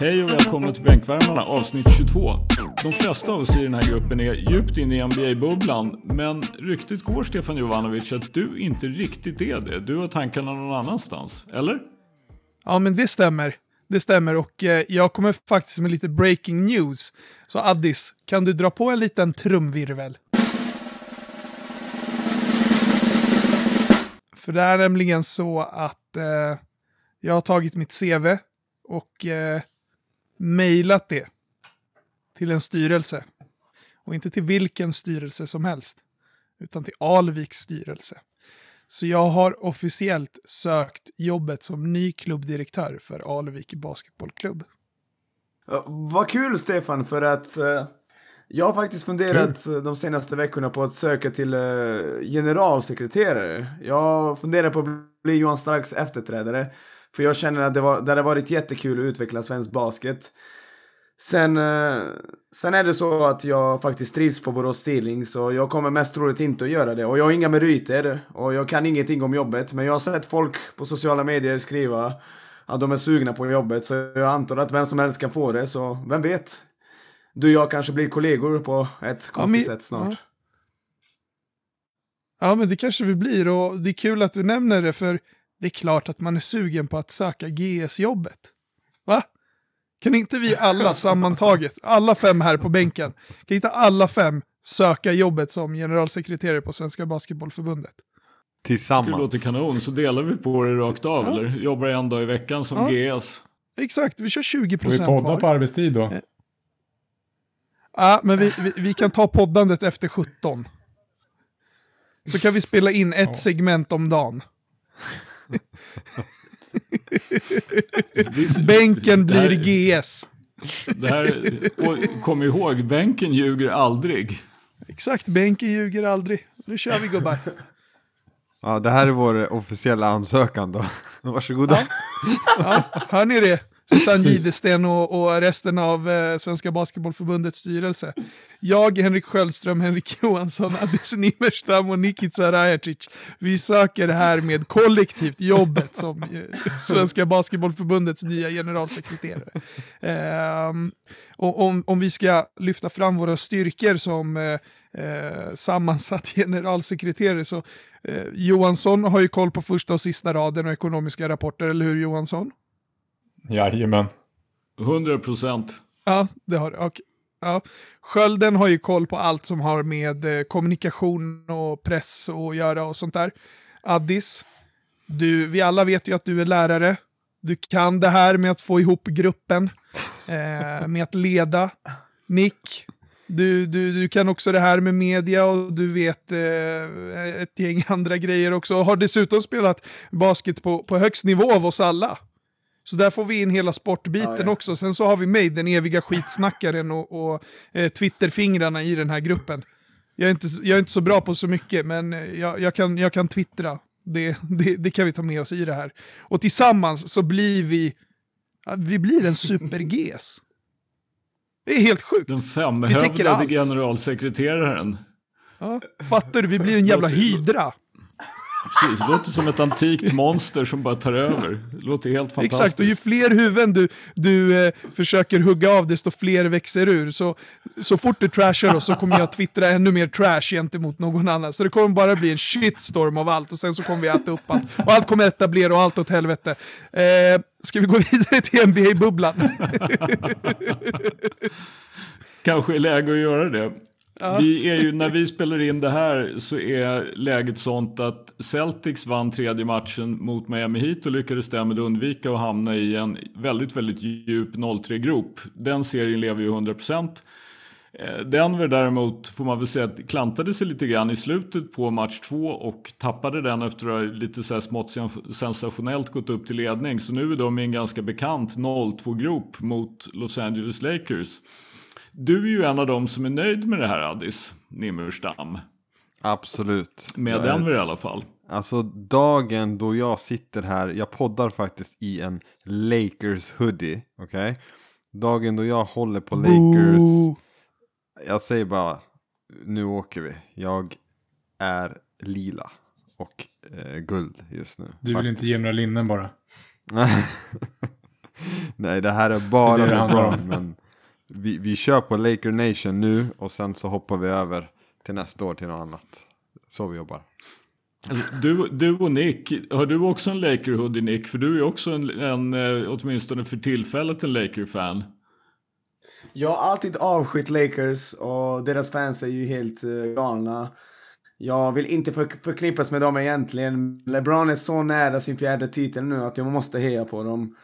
Hej och välkomna till Bänkvärmarna avsnitt 22. De flesta av oss i den här gruppen är djupt inne i NBA-bubblan, men ryktet går Stefan Jovanovic att du inte riktigt är det. Du har tankarna någon annanstans, eller? Ja, men det stämmer. Det stämmer och eh, jag kommer faktiskt med lite breaking news. Så Addis, kan du dra på en liten trumvirvel? För det är nämligen så att eh, jag har tagit mitt CV och eh, mejlat det till en styrelse. Och inte till vilken styrelse som helst, utan till Alviks styrelse. Så jag har officiellt sökt jobbet som ny klubbdirektör för Alvik Basketbollklubb. Vad kul Stefan, för att eh, jag har faktiskt funderat eh, de senaste veckorna på att söka till eh, generalsekreterare. Jag funderar på att bli Johan Starks efterträdare. För jag känner att det, var, det hade varit jättekul att utveckla svensk basket. Sen, eh, sen är det så att jag faktiskt trivs på Borås Stealing så jag kommer mest troligt inte att göra det. Och jag har inga meriter och jag kan ingenting om jobbet. Men jag har sett folk på sociala medier skriva att de är sugna på jobbet så jag antar att vem som helst kan få det. Så vem vet? Du och jag kanske blir kollegor på ett konstigt men- sätt snart. Ja, men det kanske vi blir och det är kul att du nämner det för det är klart att man är sugen på att söka GS-jobbet. Va? Kan inte vi alla sammantaget, alla fem här på bänken, kan inte alla fem söka jobbet som generalsekreterare på Svenska Basketbollförbundet? Det Tillsammans. låter kanon, så delar vi på det rakt av, Ja. eller? Jobbar en dag i veckan som Ja. GS. Exakt, vi kör 20 Får vi procent podda var. på arbetstid då? Ja, men vi, vi, vi kan ta poddandet efter 17. Så kan vi spela in ett Ja. segment om dagen. Bänken blir GS. Det här, och kom ihåg, bänken ljuger aldrig. Exakt, bänken ljuger aldrig. Nu kör vi gubbar. Ja, det här är vår officiella ansökan då. Varsågoda. Ja, hör ni det? Susanne. Gidesten och, och resten av eh, Svenska Basketbollförbundets styrelse. Jag, Henrik Sköldström, Henrik Johansson, Addis Nimmerstam och Nikica Rajacic. Vi söker här med kollektivt jobbet som eh, Svenska Basketbollförbundets nya generalsekreterare. Ehm, och om, om vi ska lyfta fram våra styrkor som eh, eh, sammansatt generalsekreterare så eh, Johansson har ju koll på första och sista raden och ekonomiska rapporter, eller hur Johansson? Jajamän. 100 procent. Ja, det har det. Okej. Ja. Skölden har ju koll på allt som har med eh, kommunikation och press att göra och sånt där. Addis, du, vi alla vet ju att du är lärare. Du kan det här med att få ihop gruppen, eh, med att leda. Nick, du, du, du kan också det här med media och du vet eh, ett gäng andra grejer också. Och har dessutom spelat basket på, på högst nivå av oss alla. Så där får vi in hela sportbiten Ja, ja. också. Sen så har vi mig, den eviga skitsnackaren och, och eh, Twitterfingrarna i den här gruppen. Jag är, inte, jag är inte så bra på så mycket, men eh, jag, jag, kan, jag kan twittra. Det, det, det kan vi ta med oss i det här. Och tillsammans så blir vi, vi blir en super-GS. Det är helt sjukt. Den femhövdade generalsekreteraren. Ja, fattar du? Vi blir en jävla hydra. Precis, det låter som ett antikt monster som bara tar över. Det låter helt fantastiskt. Exakt, och ju fler huvuden du, du eh, försöker hugga av, desto fler växer ur. Så, så fort du trashar oss så kommer jag twittra ännu mer trash gentemot någon annan. Så det kommer bara bli en shitstorm av allt och sen så kommer vi äta upp allt. Och allt kommer etablera och allt åt helvete. Eh, ska vi gå vidare till NBA-bubblan? Kanske är läge att göra det. Vi är ju, när vi spelar in det här så är läget sånt att Celtics vann tredje matchen mot Miami Heat och lyckades därmed undvika att hamna i en väldigt, väldigt djup 0-3-grop. Den serien lever ju 100 procent. Eh, Denver däremot får man väl säga att klantade sig lite grann i slutet på match två och tappade den efter att ha lite så här smått sensationellt gått upp till ledning. Så nu är de i en ganska bekant 0-2-grop mot Los Angeles Lakers. Du är ju en av dem som är nöjd med det här Addis Nimmerstam. Absolut. Med Jag är- Denver i alla fall. Alltså dagen då jag sitter här, jag poddar faktiskt i en Lakers hoodie, okej? Dagen då jag håller på Lakers, Boo. jag säger bara, nu åker vi. Jag är lila och eh, guld just nu. Du vill inte ge några linnen bara. Nej, det här är bara Det är det det handlar LeBron. Men vi, vi kör på Laker Nation nu och sen så hoppar vi över till nästa år till något annat. Så vi jobbar. Alltså, Du, du och Nick, har du också en Laker hoodie Nick? För du är också en, en eh, åtminstone för tillfället en Laker-fan. Jag har alltid avskytt Lakers och deras fans är ju helt uh, galna. Jag vill inte för, förknippas med dem egentligen. LeBron är så nära sin fjärde titel nu att jag måste heja på dem.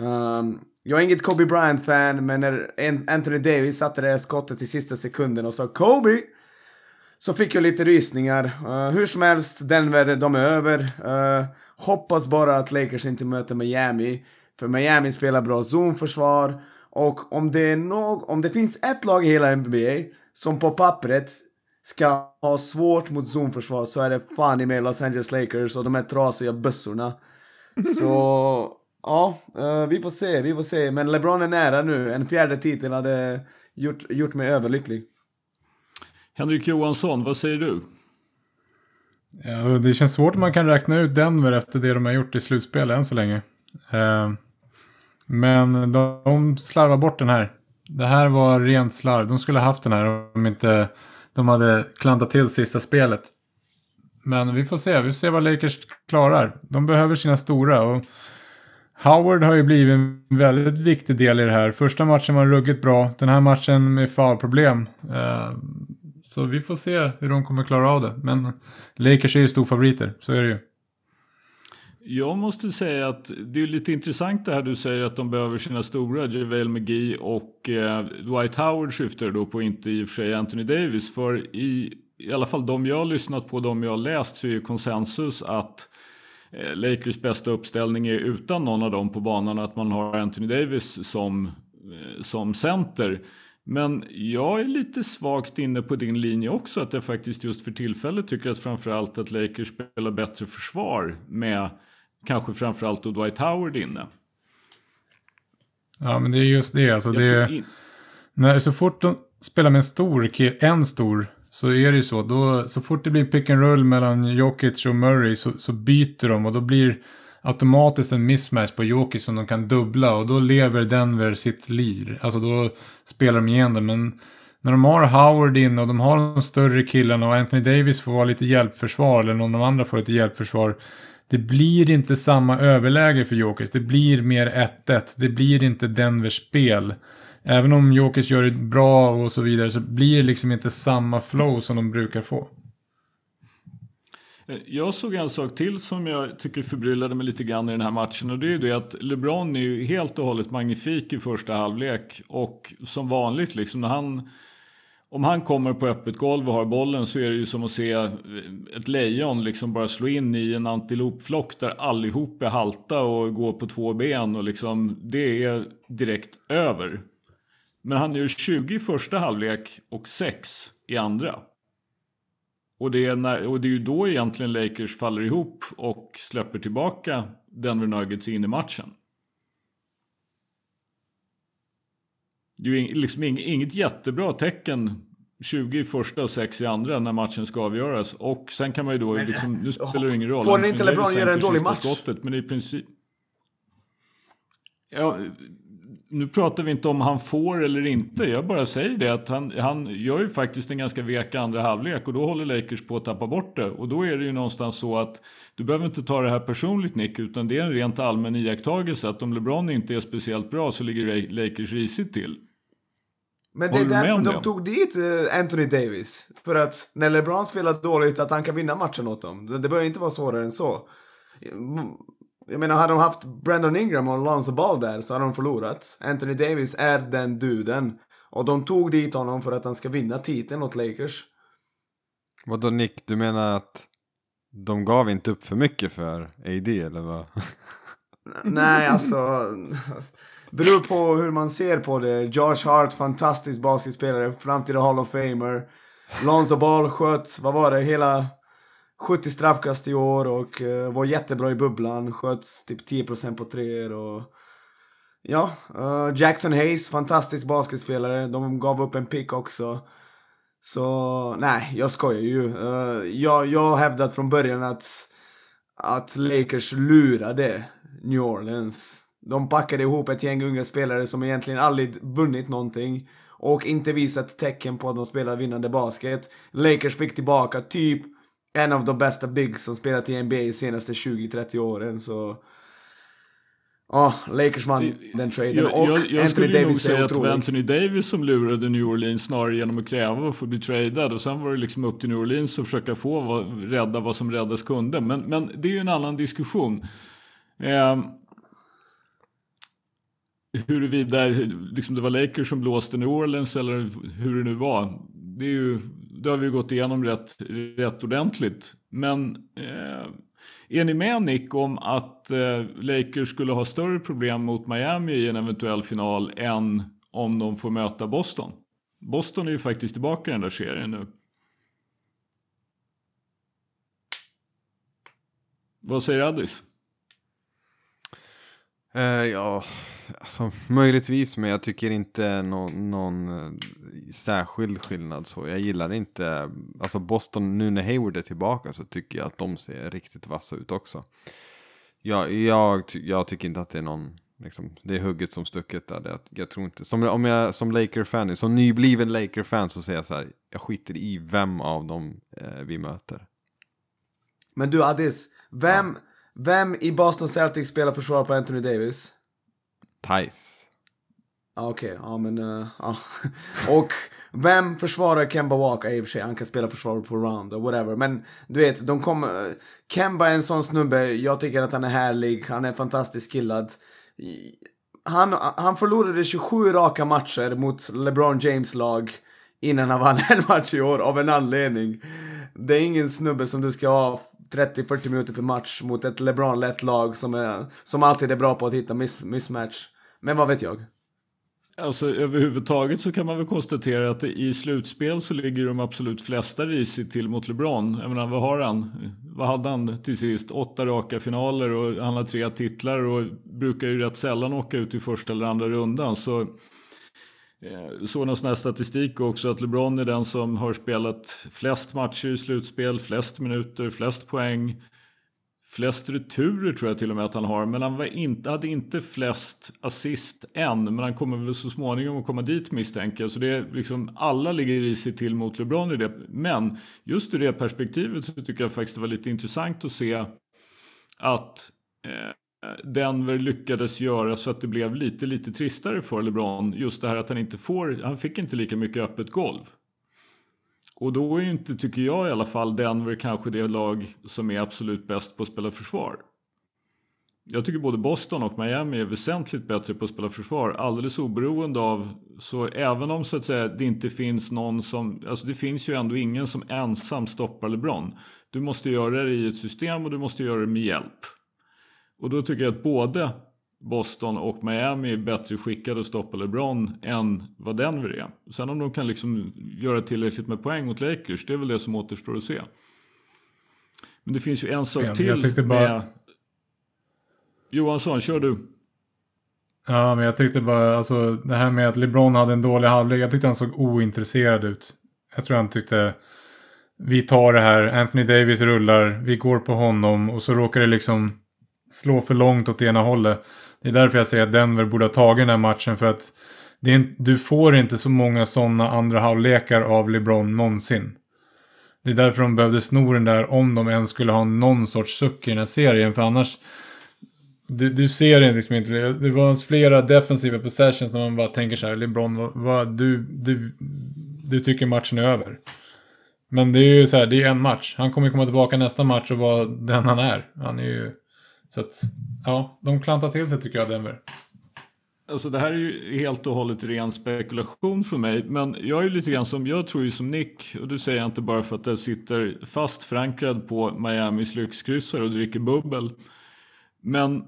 Um, jag är inget Kobe Bryant-fan, men när Anthony Davis satte det här skottet i sista sekunden och sa Kobe! Så fick jag lite rysningar. Uh, hur som helst, Denver, de är över. Uh, hoppas bara att Lakers inte möter Miami. För Miami spelar bra zonförsvar. Och om det, är nog, om det finns ett lag i hela NBA som på pappret ska ha svårt mot zonförsvar så är det fan i mig Los Angeles Lakers och de här trasiga bössorna. Så, ja, eh, vi får se, vi får se. Men LeBron är nära nu. En fjärde titel hade gjort, gjort mig överlycklig. Henrik Johansson, vad säger du? Ja, det känns svårt om man kan räkna ut Denver efter det de har gjort i slutspel än så länge. Eh, men de, de slarvar bort den här. Det här var rent slarv. De skulle ha haft den här om inte de hade klantat till sista spelet. Men vi får se. Vi får se vad Lakers klarar. De behöver sina stora. Och Howard har ju blivit en väldigt viktig del i det här. Första matchen var ruggigt bra. Den här matchen med foulproblem. Eh, så vi får se hur de kommer klara av det. Men Lakers är ju storfavoriter, så är det ju. Jag måste säga att det är lite intressant det här du säger att de behöver sina stora, JaVale McGee och eh, Dwight Howard syftar då på, inte i och för sig Anthony Davis. För i, i alla fall de jag har lyssnat på, de jag har läst, så är ju konsensus att Lakers bästa uppställning är utan någon av dem på banan, att man har Anthony Davis som, eh, som center. Men jag är lite svagt inne på din linje också, att jag faktiskt just för tillfället tycker att framförallt att Lakers spelar bättre försvar med kanske framförallt då Dwight Howard inne. Ja, men det är just det. Alltså, det är, när, så fort de spelar med en stor, en stor, så är det ju så. Då, så fort det blir pick and roll mellan Jokic och Murray så, så byter de och då blir automatiskt en mismatch på Jokic som de kan dubbla och då lever Denver sitt lir. Alltså då spelar de igen det. Men när de har Howard in och de har de större killarna och Anthony Davis får vara lite hjälpförsvar eller någon av de andra får lite hjälpförsvar. Det blir inte samma överläge för Jokic. Det blir mer 1-1. Det blir inte Denvers spel. Även om jokers gör det bra och så vidare så blir det liksom inte samma flow som de brukar få. Eh, jag såg en sak till som jag tycker förbryllade mig lite grann i den här matchen och det är ju det att LeBron är ju helt och hållet magnifik i första halvlek och som vanligt liksom när han om han kommer på öppet golv och har bollen så är det ju som att se eh, ett lejon liksom bara slå in i en antilopflock där allihop är halta och går på två ben och liksom det är direkt över. Men han gör 20 i första halvlek och 6 i andra. Och det, är när, och det är ju då egentligen Lakers faller ihop och släpper tillbaka Denver Nuggets in i matchen. Det är ju liksom ing, inget jättebra tecken 20 i första och 6 i andra när matchen ska avgöras. Och sen kan man ju då, Men, liksom, nu spelar det ingen roll. får inte LeBron göra en dålig match? Skottet, men i princip... Ja, nu pratar vi inte om han får eller inte. Jag bara säger det att han, han gör ju faktiskt en ganska vek andra halvlek och då håller Lakers på att tappa bort det. Och då är det ju någonstans så att du behöver inte ta det här personligt Nick utan det är en rent allmän iakttagelse att om LeBron inte är speciellt bra så ligger Lakers risigt till. Men det är därför de tog dit eh, Anthony Davis. För att när LeBron spelar dåligt att han kan vinna matchen åt dem. Det behöver inte vara svårare än så. Jag menar, hade de haft Brandon Ingram och Lonzo Ball där så hade de förlorat. Anthony Davis är den duden. Och de tog dit honom för att han ska vinna titeln åt Lakers. Vadå Nick, du menar att de gav inte upp för mycket för AD eller vad? Nej, alltså. Beror på hur man ser på det. Josh Hart, fantastisk basketspelare, framtida Hall of Famer. Lonzo Ball sköt, vad var det, hela 70 straffkast i år och eh, var jättebra i bubblan. sköts typ 10% på treor och... Ja, eh, Jackson Hayes, fantastisk basketspelare. De gav upp en pick också. Så, nej, jag skojar ju. Eh, jag, jag har hävdat från början att, att Lakers lurade New Orleans De packade ihop ett gäng unga spelare som egentligen aldrig vunnit någonting och inte visat tecken på att de spelar vinnande basket. Lakers fick tillbaka typ en av de bästa bigs som spelat i NBA de senaste 20-30 åren så... Ja, Lakers vann den traden. Jag, och jag, jag Anthony nog Davis är säga att det var. Anthony Davis som lurade New Orleans snarare genom att kräva att få bli tradad. Och sen var det liksom upp till New Orleans att försöka få vad, rädda vad som räddas kunde. Men, men det är ju en annan diskussion. Eh, huruvida liksom det var Lakers som blåste New Orleans eller hur det nu var. Det, är ju, det har vi gått igenom rätt, rätt ordentligt. Men eh, är ni med Nick om att eh, Lakers skulle ha större problem mot Miami i en eventuell final än om de får möta Boston? Boston är ju faktiskt tillbaka i den där serien nu. Vad säger Addis? Eh, ja, alltså möjligtvis, men jag tycker inte någon, någon eh, särskild skillnad så. Jag gillar inte, alltså Boston nu när Hayward är tillbaka så tycker jag att de ser riktigt vassa ut också. Jag, jag, jag tycker inte att det är någon, liksom, det är hugget som stucket där. Det, jag tror inte, som, om jag som Laker-fan, som nybliven Laker-fan så säger jag så här, jag skiter i vem av dem eh, vi möter. Men du Addis, vem, vem i Boston Celtics spelar försvar på Anthony Davis? Thais. Ja okej, ja men uh. Och vem försvarar Kemba Walker? I och för sig, han kan spela försvar på round och whatever. Men du vet, de kommer... Eh, Kemba är en sån snubbe, jag tycker att han är härlig, han är fantastiskt killad. Eh, han, han förlorade 27 raka matcher mot LeBron James lag innan han vann en match i år av en anledning. Det är ingen snubbe som du ska ha 30-40 minuter per match mot ett LeBron-lätt lag som, är, som alltid är bra på att hitta miss, mismatch. Men vad vet jag? Alltså överhuvudtaget så kan man väl konstatera att i slutspel så ligger de absolut flesta risigt till mot LeBron. Jag menar, vad har han? Vad hade han till sist? Åtta raka finaler och han har tre titlar och brukar ju rätt sällan åka ut i första eller andra rundan. Så Eh, såg någon sån här statistik också att LeBron är den som har spelat flest matcher i slutspel, flest minuter, flest poäng. Flest returer tror jag till och med att han har. Men han var inte, hade inte flest assist än. Men han kommer väl så småningom att komma dit misstänker jag. Så det är liksom, alla ligger risigt till mot LeBron i det. Men just ur det perspektivet så tycker jag faktiskt det var lite intressant att se att eh, Denver lyckades göra så att det blev lite, lite tristare för LeBron. Just det här att han inte får, han fick inte lika mycket öppet golv. Och då är ju inte, tycker jag i alla fall, Denver kanske det lag som är absolut bäst på att spela försvar. Jag tycker både Boston och Miami är väsentligt bättre på att spela försvar. Alldeles oberoende av, så även om så att säga det inte finns någon som, alltså det finns ju ändå ingen som ensam stoppar LeBron. Du måste göra det i ett system och du måste göra det med hjälp. Och då tycker jag att både Boston och Miami är bättre skickade att stoppa LeBron än vad Denver är. Sen om de kan liksom göra tillräckligt med poäng mot Lakers, det är väl det som återstår att se. Men det finns ju en sak Jag till tyckte bara- med... Johansson, kör du. Ja, men jag tyckte bara, alltså det här med att LeBron hade en dålig halvlek. Jag tyckte han såg ointresserad ut. Jag tror han tyckte, vi tar det här, Anthony Davis rullar, vi går på honom och så råkar det liksom slå för långt åt ena hållet. Det är därför jag säger att Denver borde ha tagit den här matchen för att det är, en- du får inte så många sådana andra halvlekar av LeBron någonsin. Det är därför de behövde sno den där om de ens skulle ha någon sorts suck i den här serien. För annars, du, du ser det liksom inte. Det det var flera defensiva possessions när man bara tänker så här, LeBron, vad, vad, du, du, du tycker matchen är över. Men det är ju så här, det är en match. Han kommer ju komma tillbaka nästa match och vara den han är. Han är ju... Så att, ja, de klantar till sig tycker jag, Denver. Alltså det här är ju helt och hållet ren spekulation för mig. Men jag är ju lite grann som, jag tror ju som Nick. Och det säger jag inte bara för att jag sitter fast förankrad på Miamis lyxkryssare och dricker bubbel. Men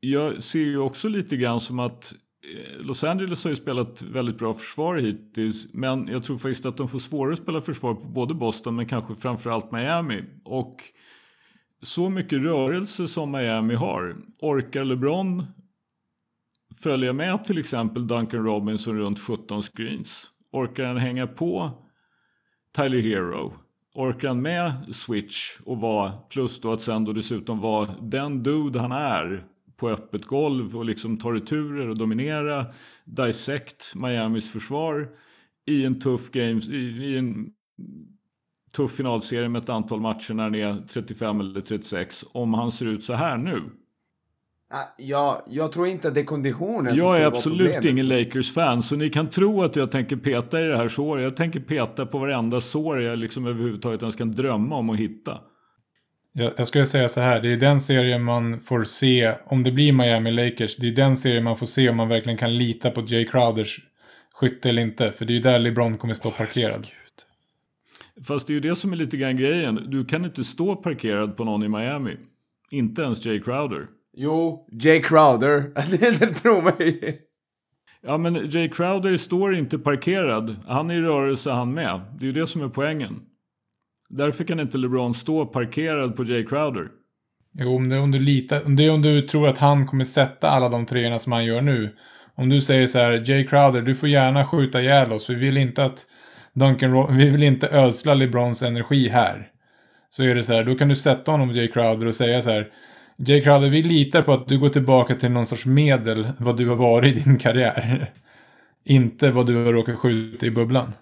jag ser ju också lite grann som att eh, Los Angeles har ju spelat väldigt bra försvar hittills. Men jag tror faktiskt att de får svårare att spela försvar på både Boston men kanske framförallt Miami. Och så mycket rörelse som Miami har. Orkar LeBron följa med till exempel Duncan Robinson runt 17 screens? Orkar han hänga på Tyler Hero? Orkar han med switch och vara, plus då att sen då dessutom vara den dude han är på öppet golv och liksom ta returer och dominera, dissect Miamis försvar i en tuff games, i, i en tuff finalserie med ett antal matcher när han är 35 eller 36 om han ser ut så här nu. Ja, jag tror inte att det är konditionen Jag är absolut ingen Lakers-fan, så ni kan tro att jag tänker peta i det här såret. Jag tänker peta på varenda sår jag liksom överhuvudtaget ens kan drömma om att hitta. Jag, jag skulle säga så här, det är den serien man får se, om det blir Miami Lakers, det är den serien man får se om man verkligen kan lita på Jay Crowders skytte eller inte. För det är ju där LeBron kommer stå parkerad. Fast det är ju det som är lite grann grejen. Du kan inte stå parkerad på någon i Miami. Inte ens Jay Crowder. Jo, Jay Crowder. det tror mig. Ja, men Jay Crowder står inte parkerad. Han är i rörelse han med. Det är ju det som är poängen. Därför kan inte LeBron stå parkerad på Jay Crowder. Jo, om det, om du litar, om det är om du tror att han kommer sätta alla de treorna som han gör nu. Om du säger så här, Jay Crowder, du får gärna skjuta ihjäl oss. Vi vill inte att Duncan vi vill inte ödsla LeBrons energi här. Så är det så här, då kan du sätta honom Jay Crowder och säga så här. Jay Crowder, vi litar på att du går tillbaka till någon sorts medel vad du har varit i din karriär. inte vad du har råkat skjuta i bubblan.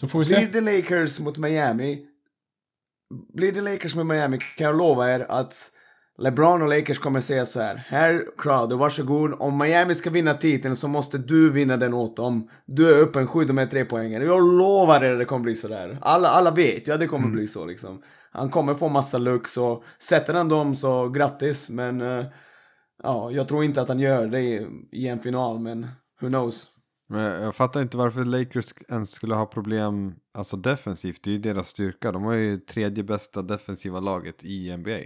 Så får vi se. Blir det Lakers mot Miami, blir det Lakers mot Miami kan jag lova er att LeBron och Lakers kommer säga så här. Här Crowder, varsågod. Om Miami ska vinna titeln så måste du vinna den åt dem. Du är öppen, skjut dem med tre poänger. Jag lovar er att det kommer bli så där. Alla, alla vet ju att det kommer mm. bli så liksom. Han kommer få massa looks och sätter han dem så grattis. Men uh, ja, jag tror inte att han gör det i, i en final, men who knows. Men jag fattar inte varför Lakers ens skulle ha problem alltså defensivt. Det är ju deras styrka. De har ju tredje bästa defensiva laget i NBA.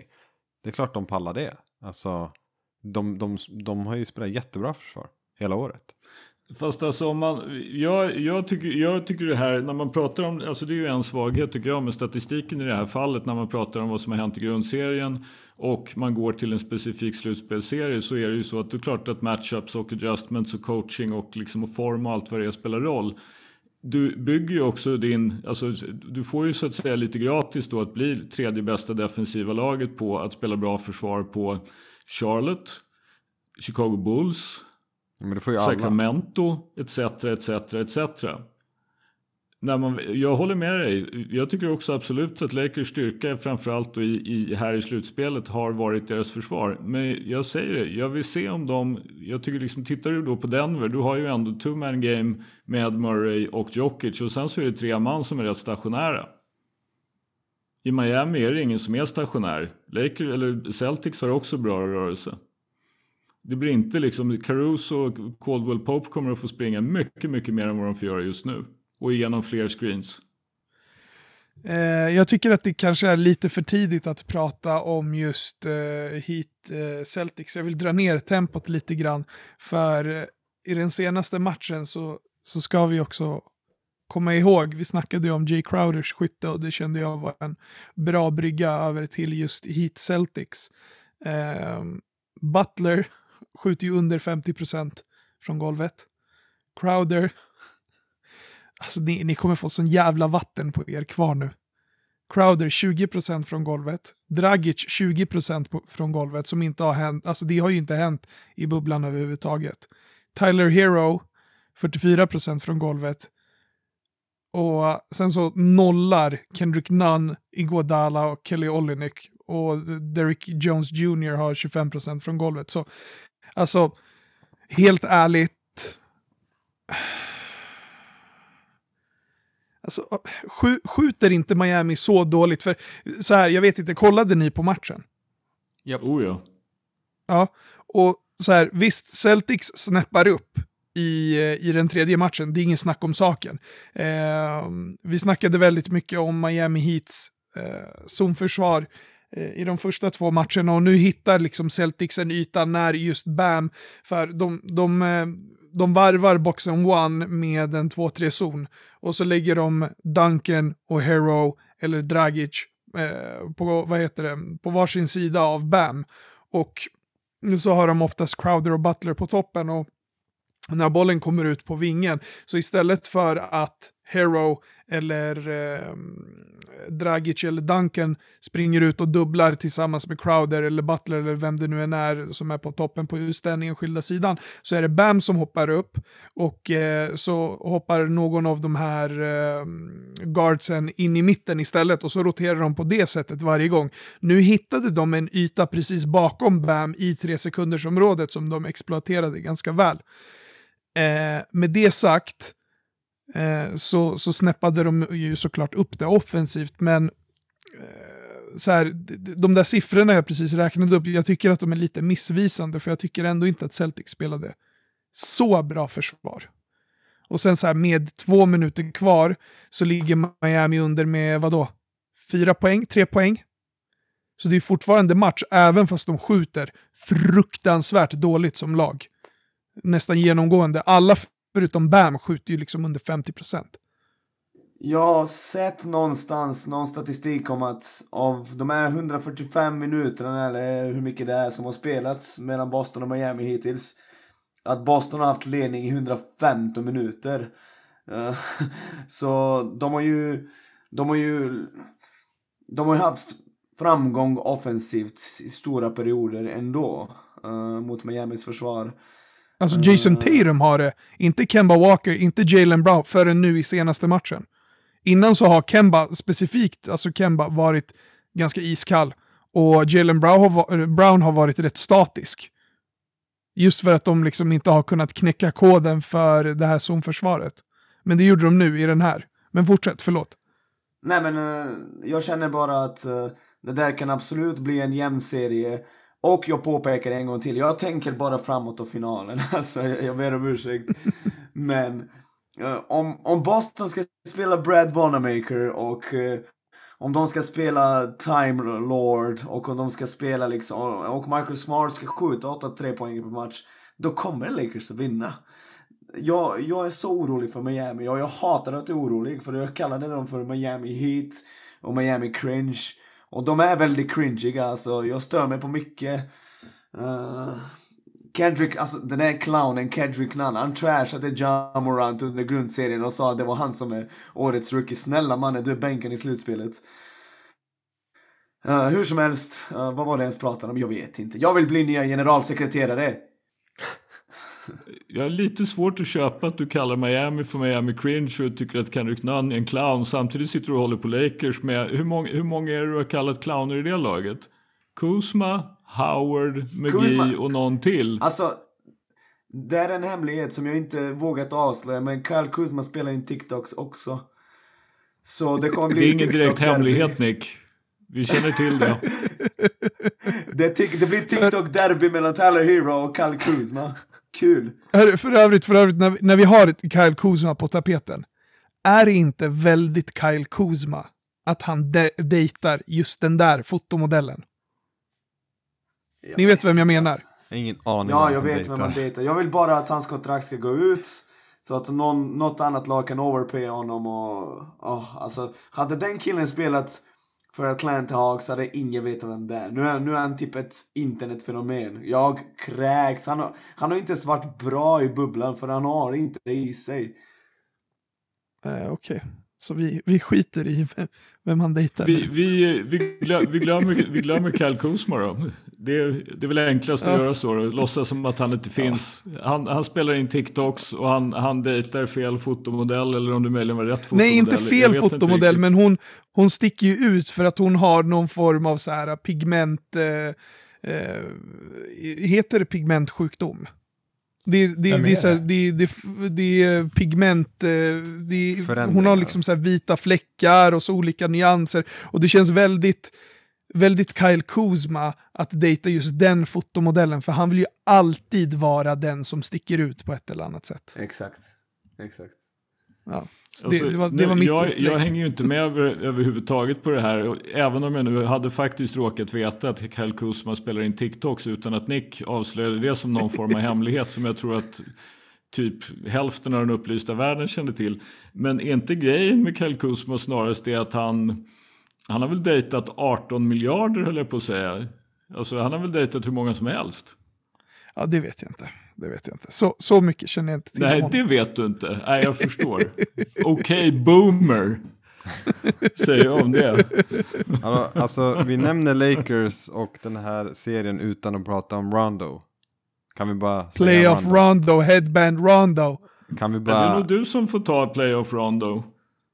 Det är klart de pallar det. Alltså, de, de, de har ju spelat jättebra försvar hela året. Fast alltså om man, jag, jag, tycker, jag tycker det här, när man pratar om, alltså det är ju en svaghet tycker jag med statistiken i det här fallet när man pratar om vad som har hänt i grundserien och man går till en specifik slutspelserie så är det ju så att det är klart att matchups och adjustments och coaching och liksom och form och allt vad det är spelar roll. Du bygger ju också din, alltså du får ju så att säga lite gratis då att bli tredje bästa defensiva laget på att spela bra försvar på Charlotte, Chicago Bulls, Sacramento etc. etc. etc. När man, jag håller med dig. Jag tycker också absolut att Lakers styrka framförallt i, i, här i slutspelet har varit deras försvar. Men jag säger det, jag vill se om de... Jag tycker liksom, tittar du då på Denver, du har ju ändå two man game med Murray och Jokic och sen så är det tre man som är rätt stationära. I Miami är det ingen som är stationär. Lakers, eller Celtics har också bra rörelse. Det blir inte liksom, Caruso och Caldwell Pope kommer att få springa mycket, mycket mer än vad de får göra just nu. Och igenom fler screens. Eh, jag tycker att det kanske är lite för tidigt att prata om just eh, Heat eh, Celtics. Jag vill dra ner tempot lite grann. För i den senaste matchen så, så ska vi också komma ihåg, vi snackade ju om Jay Crowders skytte och det kände jag var en bra brygga över till just Heat Celtics. Butler skjuter ju under 50% från golvet. Crowder, alltså ni, ni kommer få sån jävla vatten på er kvar nu. Crowder 20% från golvet. Dragic 20% på, från golvet som inte har hänt, alltså det har ju inte hänt i bubblan överhuvudtaget. Tyler Hero 44% från golvet. Och eh, sen så nollar Kendrick Nunn, Iguodala och Kelly Olynyk. Och Derrick Jones Jr har 25% från golvet. Så Alltså, helt ärligt. Alltså, skjuter inte Miami så dåligt? För så här, jag vet inte, kollade ni på matchen? Ja. Oh ja. Ja, och så här, visst, Celtics snäppar upp i, i den tredje matchen, det är ingen snack om saken. Eh, vi snackade väldigt mycket om Miami Heats eh, zonförsvar Eh, i de första två matcherna och nu hittar liksom Celtics en yta när just Bam, för de, de, eh, de varvar boxen one med en 2-3-zon och så lägger de Duncan och Hero eller Dragic eh, på, vad heter det, på varsin sida av Bam. Och så har de oftast Crowder och Butler på toppen och när bollen kommer ut på vingen. Så istället för att Hero eller eh, Dragic eller Duncan springer ut och dubblar tillsammans med Crowder eller Butler eller vem det nu än är som är på toppen på just den enskilda sidan så är det Bam som hoppar upp och eh, så hoppar någon av de här eh, guardsen in i mitten istället och så roterar de på det sättet varje gång. Nu hittade de en yta precis bakom Bam i tre sekundersområdet som de exploaterade ganska väl. Eh, med det sagt eh, så, så snäppade de ju såklart upp det offensivt, men eh, så här, de där siffrorna jag precis räknade upp, jag tycker att de är lite missvisande, för jag tycker ändå inte att Celtic spelade så bra försvar. Och sen så här med två minuter kvar så ligger Miami under med vadå? Fyra poäng? Tre poäng? Så det är fortfarande match, även fast de skjuter fruktansvärt dåligt som lag nästan genomgående. Alla förutom Bam skjuter ju liksom under 50 procent. Jag har sett någonstans någon statistik om att av de här 145 minuterna eller hur mycket det är som har spelats mellan Boston och Miami hittills. Att Boston har haft ledning i 115 minuter. Eh, så de har ju, de har ju, de har ju haft framgång offensivt i stora perioder ändå. Eh, mot Miamis försvar. Alltså Jason eh. Tatum har det, inte Kemba Walker, inte Jalen Brown, förrän nu i senaste matchen. Innan så har Kemba specifikt, alltså Kemba, varit ganska iskall. Och Jalen Brown har, varit rätt statisk. Just för att de liksom inte har kunnat knäcka koden för det här zonförsvaret. Men det gjorde de nu i den här. Men fortsätt, förlåt. Nej men uh, jag känner bara att uh, det där kan absolut bli en jämn serie. Och jag påpekar en gång till, jag tänker bara framåt och finalen. Alltså, jag, ber om ursäkt. Men uh, om, om Boston ska spela Brad Wanamaker och uh, om de ska spela Time Lord och om de ska spela liksom, och Marcus Smart ska skjuta 8-3 poäng per match. Då kommer Lakers att vinna. Jag, jag är så orolig för Miami och jag hatar att jag är orolig för jag kallade dem för Miami Heat och Miami Cringe. Och de är väldigt cringiga alltså. Jag stör mig på mycket. Uh, Kendrick, alltså den där clownen Kendrick Nunn, han trashade John Morant under grundserien och sa att det var han som är årets rookie. Snälla mannen, du är bänken i slutspelet. Uh, hur som helst, uh, vad var det ens pratade om? Jag vet inte. Jag vill bli nya generalsekreterare. Jag har lite svårt att köpa att du kallar Miami för Miami Cringe och tycker att Kendrick Nunn är en clown. Samtidigt sitter du och håller på Lakers med, hur många, hur många är det du har kallat clowner i det laget? Kuzma, Howard, McGee och någon till. Alltså, det är en hemlighet som jag inte vågat avslöja, men Kyle Kuzma spelar in TikToks också. Så det kommer bli Det är ingen direkt hemlighet Nick. Vi känner till det. det, det, blir TikTok-derby mellan Tyler Hero och Kyle Kuzma. Kul. För övrigt, för övrigt när, vi, när vi har ett Kyle Kuzma på tapeten, är det inte väldigt Kyle Kuzma att han de dejtar just den där fotomodellen? Jag Ni vet vem jag menar? Ingen aning Ja, jag vet dejtar. vem han dejtar. Jag vill bara att hans kontrakt ska gå ut. Så att någon, något annat lag kan overpay honom och... Oh, alltså, hade den killen spelat för Atlanta Hawks hade ingen vetat vem det är. Nu är, nu är han typ ett internetfenomen. Jag kräks. Han har, han har inte ens varit bra i bubblan för han har inte det i sig. Eh, Okej, okay. så vi, vi skiter i vem han dejtar. Vi, vi, vi, glöm, vi, glömmer, vi glömmer Kyle Kuzma då. Det, det är väl enklast att ja. göra så. Då. Låtsas som att han inte finns. Ja. Han, han, spelar in TikToks och han, han dejtar fel fotomodell. Eller om det möjligen var rätt fotomodell. Nej, inte fel fotomodell. Inte men hon, hon sticker ju ut för att hon har någon form av så här pigment... Eh, eh, heter det pigmentsjukdom? Det, det, det, är så här, det, det, det är pigment, eh, det, hon har liksom så vita fläckar och så olika nyanser. Och det känns väldigt, väldigt Kyle Kuzma att dejta just den fotomodellen, för han vill ju alltid vara den som sticker ut på ett eller annat sätt. Exakt, exakt. Ja. Alltså, det, det, var, det var mitt jag, jag hänger ju inte med över, överhuvudtaget på det här. Även om jag nu hade faktiskt råkat veta att Kyle Kuzma spelar in TikToks utan att Nick avslöjade det som någon form av hemlighet som jag tror att typ hälften av den upplysta världen kände till. Men är inte grejen med Kyle Kuzma snarast det att han, han har väl dejtat 18 miljarder höll jag på att säga. Alltså han har väl dejtat hur många som helst. Ja, det vet jag inte. Det vet jag inte. Så, så mycket känner jag inte till Nej, honom. det vet du inte. Nej, jag förstår. Okej, okay, boomer. Säger jag om det. Alltså, alltså, vi nämner Lakers och den här serien utan att prata om Rondo. Kan vi bara Playoff Rondo? Rondo, Headband Rondo. Kan vi Men det är bara... nog du som får ta playoff rondo.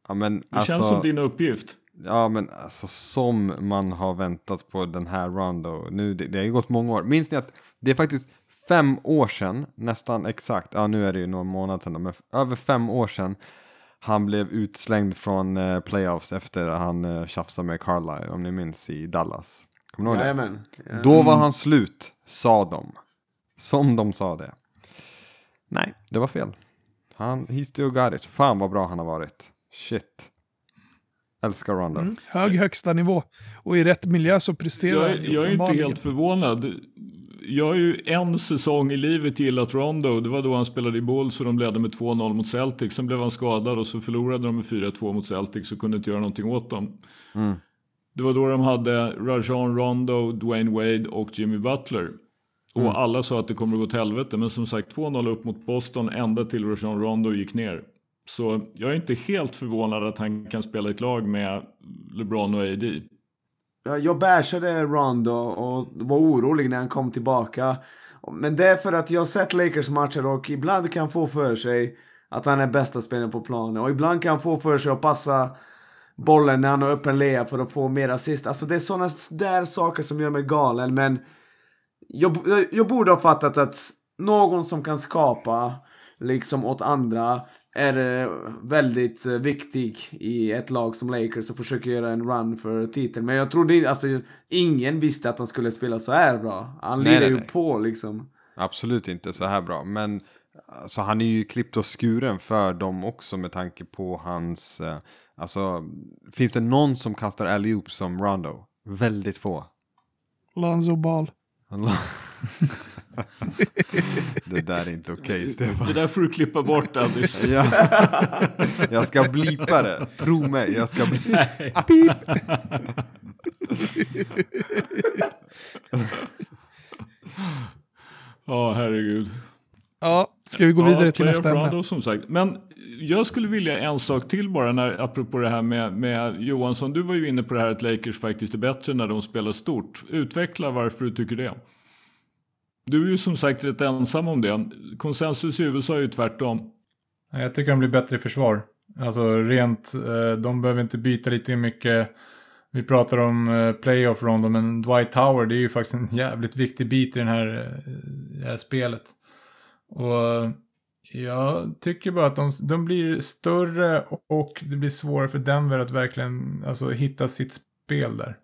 Ja, men, Det alltså, känns som din uppgift. Ja men alltså som man har väntat på den här Rondo. Nu, det, det har ju gått många år. Minns ni att det är faktiskt fem år sedan, nästan exakt, ja nu är det ju några månader sedan, men över fem år sedan han blev utslängd från eh, playoffs efter att han eh, tjafsade med Carlisle, om ni minns, i Dallas. Kommer ni ihåg det? Jajamän. Ja. Då var han slut, sa de. Som de sa det. Nej, det var fel. Han, he's still got it. Fan vad bra han har varit. Shit. Älskar Rondo. Mm. Hög högsta nivå. Och i rätt miljö så presterar Jag, han jag är inte helt förvånad. Jag har ju en säsong i livet gillat Rondo. Det var då han spelade i Bulls och de ledde med 2-0 mot Celtics. Sen blev han skadad och så förlorade de med 4-2 mot Celtics och kunde inte göra någonting åt dem. Mm. Det var då de hade Rajon Rondo, Dwayne Wade och Jimmy Butler. Och Mm. alla sa att det kommer att gå till helvete. Men som sagt 2-0 upp mot Boston ända till Rajon Rondo gick ner. Så jag är inte helt förvånad att han kan spela i ett lag med LeBron och AD. Jag bashade Rondo och var orolig när han kom tillbaka. Men det är för att jag har sett Lakers matcher och ibland kan han få för sig att han är bästa spelaren på planen. Och ibland kan han få för sig att passa bollen när han har öppen lea för att få mer assist. Alltså det är sådana där saker som gör mig galen. Men jag, jag, jag borde ha fattat att någon som kan skapa liksom åt andra är eh, väldigt eh, viktig i ett lag som Lakers och försöker göra en run för titeln. Men jag trodde inte, alltså ingen visste att han skulle spela så här bra. Han Nej, lirar nej, ju nej. på liksom. Absolut inte så här bra. Men alltså, han är ju klippt och skuren för dem också med tanke på hans... Eh, alltså, finns det någon som kastar alley som Rondo? Väldigt få. Lonzo Ball. Det där är inte okej, Stefan. Det där får du klippa bort Addis. Ja. Jag ska blipa det. Tro mig, jag ska bli... Ja, herregud. Ja, ska vi gå vidare till playoff nästa ämne? som sagt. Men jag skulle vilja en sak till bara, när, apropå det här med, med Johansson. Du var ju inne på det här att Lakers faktiskt är bättre när de spelar stort. Utveckla varför du tycker det. Du är ju som sagt rätt ensam om det. Konsensus i USA är ju tvärtom. Jag tycker de blir bättre i försvar. Alltså rent, eh, de behöver inte byta lite mycket. Vi pratar om eh, playoff rondo, men Dwight Tower, det är ju faktiskt en jävligt viktig bit i den här, eh, i det här spelet. Och jag tycker bara att de, de blir större och det blir svårare för Denver att verkligen alltså, hitta sitt spel där.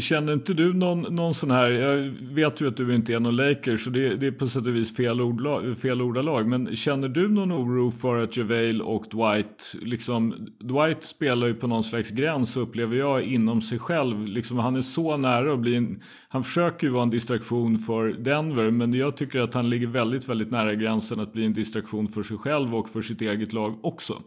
Känner inte du någon, någon sån här, jag vet ju att du inte är någon Lakers så det, det är på sätt och vis fel, ordla, fel ordalag. Men känner du någon oro för att JaVale och Dwight, liksom, Dwight spelar ju på någon slags gräns upplever jag inom sig själv. Liksom, han är så nära att bli en, han försöker ju vara en distraktion för Denver men jag tycker att han ligger väldigt, väldigt nära gränsen att bli en distraktion för sig själv och för sitt eget lag också.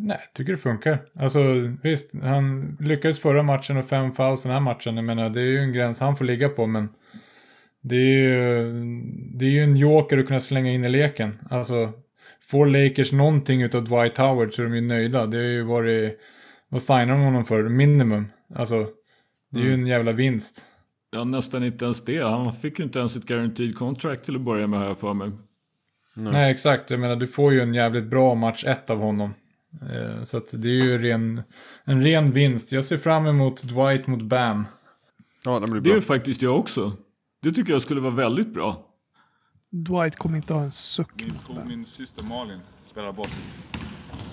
Nej, jag tycker det funkar. Alltså visst, han lyckades förra matchen och fem fouls den här matchen. Jag menar, det är ju en gräns han får ligga på, men det är ju, det är ju en joker att kunna slänga in i leken. Alltså, får Lakers någonting utav Dwight Howard så är de ju nöjda. Det har ju varit, vad signar de honom för? Minimum. Alltså, det är ju en jävla vinst. Ja, nästan inte ens det. Han fick ju inte ens ett guaranteed contract till att börja med jag för mig. Nej, exakt. Jag menar, du får ju en jävligt bra match ett av honom. Eh, Så att det är ju ren, en ren vinst. Jag ser fram emot Dwight mot Bam. Ja, det blir Det är bra. ju faktiskt jag också. Det tycker jag skulle vara väldigt bra. Dwight kommer inte ha en suck. Min, min syster Malin spelar basket.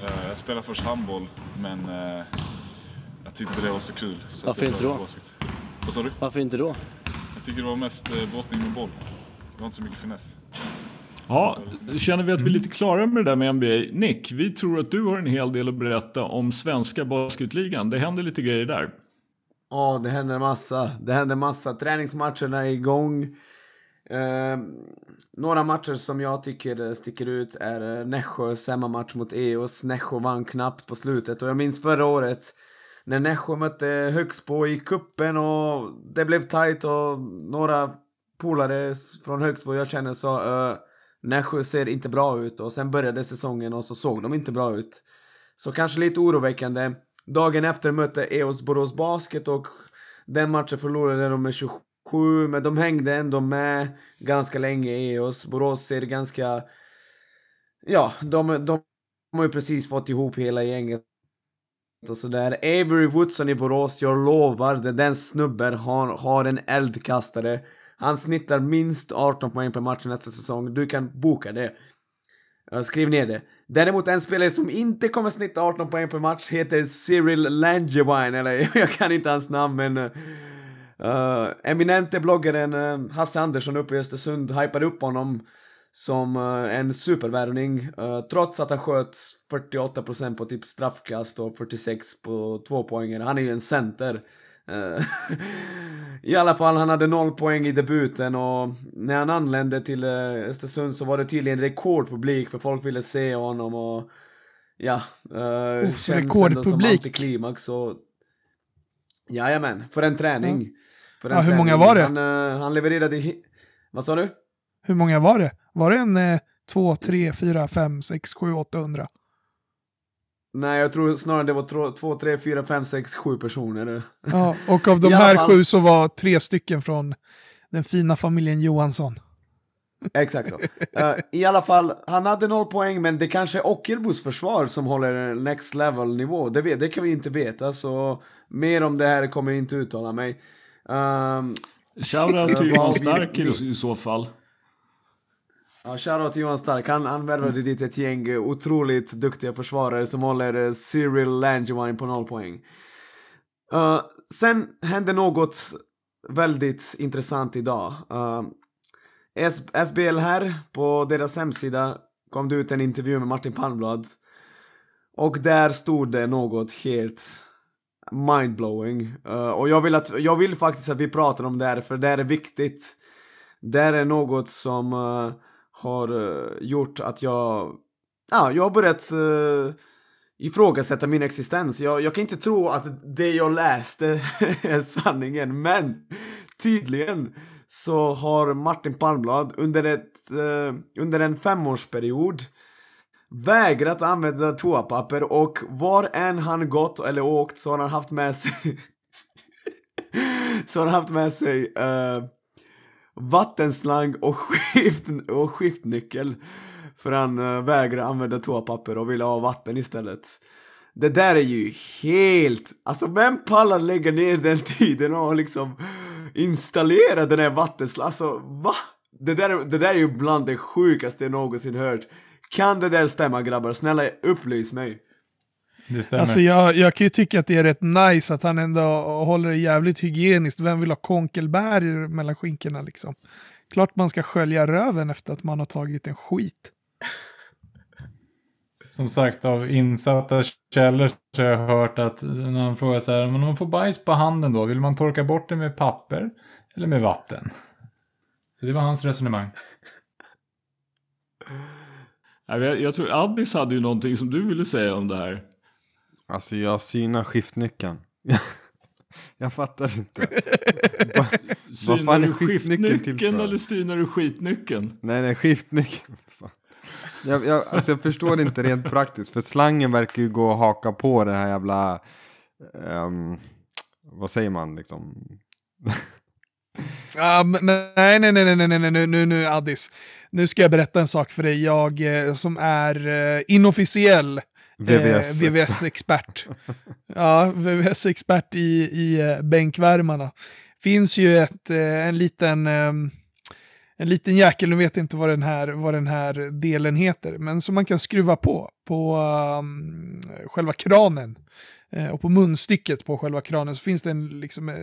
Eh, jag spelade först handboll, men eh, jag tyckte det var så kul. Så Varför inte då? Basket. Vad sa du? Varför inte då? Jag tycker det var mest brottning med boll. Det var inte så mycket finess. Ja, känner vi att vi är lite klara med det där med NBA. Nick, vi tror att du har en hel del att berätta om svenska basketligan. Det händer lite grejer där. Ja, det händer massa. Det händer massa. Träningsmatcherna är igång. Eh, några matcher som jag tycker sticker ut är eh, Nässjös hemmamatch mot EOS. Nässjö vann knappt på slutet och jag minns förra året när Nässjö mötte Högsbo i kuppen och det blev tight och några polare från Högsbo jag känner sa uh, Nässjö ser inte bra ut och sen började säsongen och så såg de inte bra ut. Så kanske lite oroväckande. Dagen efter mötte EOS Borås Basket och den matchen förlorade de med 27 men de hängde ändå med ganska länge EOS. Borås ser ganska... Ja, de, de har ju precis fått ihop hela gänget och sådär. Avery Woodson i Borås, jag lovar, det den snubben har, har en eldkastare. Han snittar minst 18 poäng per match nästa säsong. Du kan boka det. Skriv ner det. Däremot en spelare som inte kommer snitta 18 poäng per match heter Cyril Langevine, eller jag kan inte hans namn men... Uh, eminente bloggaren uh, Hasse Andersson uppe i Östersund hypade upp honom som uh, en supervärvning. Uh, trots att han sköt 48% på typ straffkast och 46 på två poänger. Han är ju en center. Uh, I alla fall, han hade noll poäng i debuten och när han anlände till Östersund så var det tydligen rekordpublik för folk ville se honom och ja, uh, Uff, känns ändå som antiklimax och Jajamän, för en träning. Ja. För en ja, hur träning. många var det? Han, han levererade... Vad sa du? Hur många var det? Var det en eh, 2, 3, 4, 5, 6, 7, 800? Nej, jag tror snarare det var 2, 3, 4, 5, 6, 7 personer. Ja, och av de här fall... sju så var tre stycken från den fina familjen Johansson. Exakt så. Uh, I alla fall, han hade noll poäng, men det kanske är Ockelbos försvar som håller next level nivå. Det, vet, det kan vi inte veta, så mer om det här kommer jag inte uttala mig. Um, Shoutout till Johan Stark i så fall. Ja, shoutout till Johan Stark. Han, han värvade mm. dit ett gäng otroligt duktiga försvarare som håller uh, Cyril Langevine på noll poäng. Uh, sen hände något väldigt intressant idag. Uh, SBL här, på deras hemsida kom det ut en intervju med Martin Palmblad. Och där stod det något helt mindblowing. Uh, och jag vill, att, jag vill faktiskt att vi pratar om det här, för det här är viktigt. Det här är något som uh, har uh, gjort att jag... Ja, jag har börjat uh, ifrågasätta min existens. Jag, jag kan inte tro att det jag läste är sanningen, men tydligen så har Martin Palmblad under, ett, eh, under en femårsperiod vägrat använda toapapper och var än han gått eller åkt så har han haft med sig så har han haft med sig uh, vattenslang och, skift, och skiftnyckel för han eh, vägrade använda toapapper och ville ha vatten istället. Det där är ju helt... Alltså vem pallar lägga ner den tiden och liksom installera den här vattenslangen? Alltså va? Det där, det där är ju bland det sjukaste jag någonsin hört. Kan det där stämma grabbar? Snälla upplys mig. Det stämmer. Alltså jag, jag kan ju tycka att det är rätt nice att han ändå håller det jävligt hygieniskt. Vem vill ha konkelbär mellan skinkorna liksom? Klart man ska skölja röven efter att man har tagit en skit. Som sagt, av insatta källor så har jag hört att när han frågar så här, men om man får bajs på handen då, vill man torka bort det med papper eller med vatten? Så det var hans resonemang. Jag, jag tror Addis hade ju någonting som du ville säga om det här. Alltså jag synar skiftnyckeln. jag fattar inte. synar du skiftnyckeln eller synar du skitnyckeln? Nej, nej, skiftnyckeln. jag, jag, alltså jag förstår inte rent praktiskt. För slangen verkar ju gå och haka på det här jävla... Um, vad säger man liksom? Uh, nej, nej, nej, nej, nej, nej, nu, nu, nu, Addis. Nu ska jag berätta en sak för dig. Jag eh, som är eh, inofficiell VVS-expert. Eh, ja, VVS-expert i, i eh, bänkvärmarna. Finns ju ett, eh, en liten... Eh, en liten jäkel, nu vet inte vad den, här, vad den här delen heter, men som man kan skruva på, på um, själva kranen. Eh, och på munstycket på själva kranen så finns det en, liksom, eh,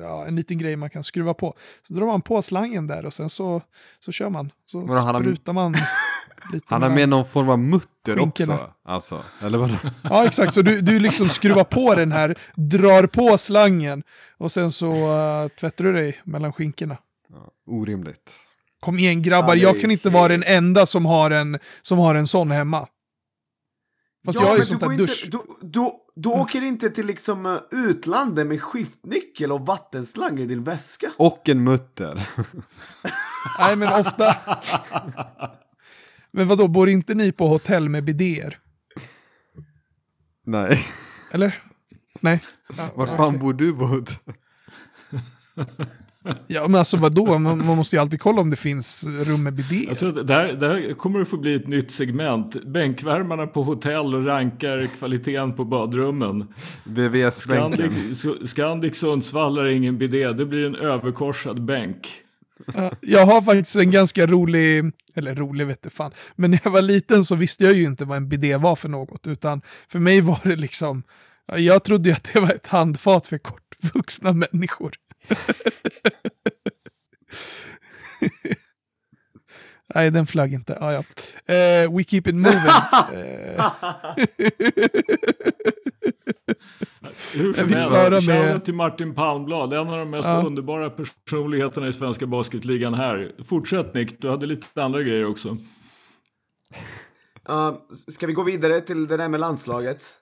ja, en liten grej man kan skruva på. Så drar man på slangen där och sen så, så kör man. Så Vadå, sprutar man. lite han har med någon form av mutter skinkorna. också? Alltså, eller vadå? Ja, exakt. Så du, du liksom skruvar på den här, drar på slangen och sen så uh, tvättar du dig mellan skinkorna. Ja, orimligt. Kom igen grabbar, ja, jag kan inte vara den enda som har en, som har en sån hemma. Fast ja, jag har ju men sånt du, där går dusch. inte, du, du, du åker inte till liksom eh, utlandet med skiftnyckel och vattenslang i din väska. Och en mutter. Nej, men ofta... men vadå, bor inte ni på hotell med bidéer? Nej, Eller? Nej. Ja, var fan bor du Bud? Ja, men alltså vadå? Man, man måste ju alltid kolla om det finns rum med bidéer. Jag tror att det, här, det här kommer att få bli ett nytt segment. Bänkvärmarna på hotell och rankar kvaliteten på badrummen. VVS-bänken. Scandic, Scandic Sundsvall är ingen bidé, det blir en överkorsad bänk. Ja, Jag har faktiskt en ganska rolig, eller rolig vet du fan, men när jag var liten så visste jag ju inte vad en bidé var för något, utan för mig var det liksom, ja, jag trodde ju att det var ett handfat för kortvuxna människor. Nej, den flög inte. Ah, ja. Eh, we keep it moving. Hur som vi helst, med- till Martin Palmblad, en av de mest Ja. underbara personligheterna i svenska basketligan här. Fortsätt Nick, du hade lite andra grejer också. Uh, ska vi gå vidare till det där med landslaget?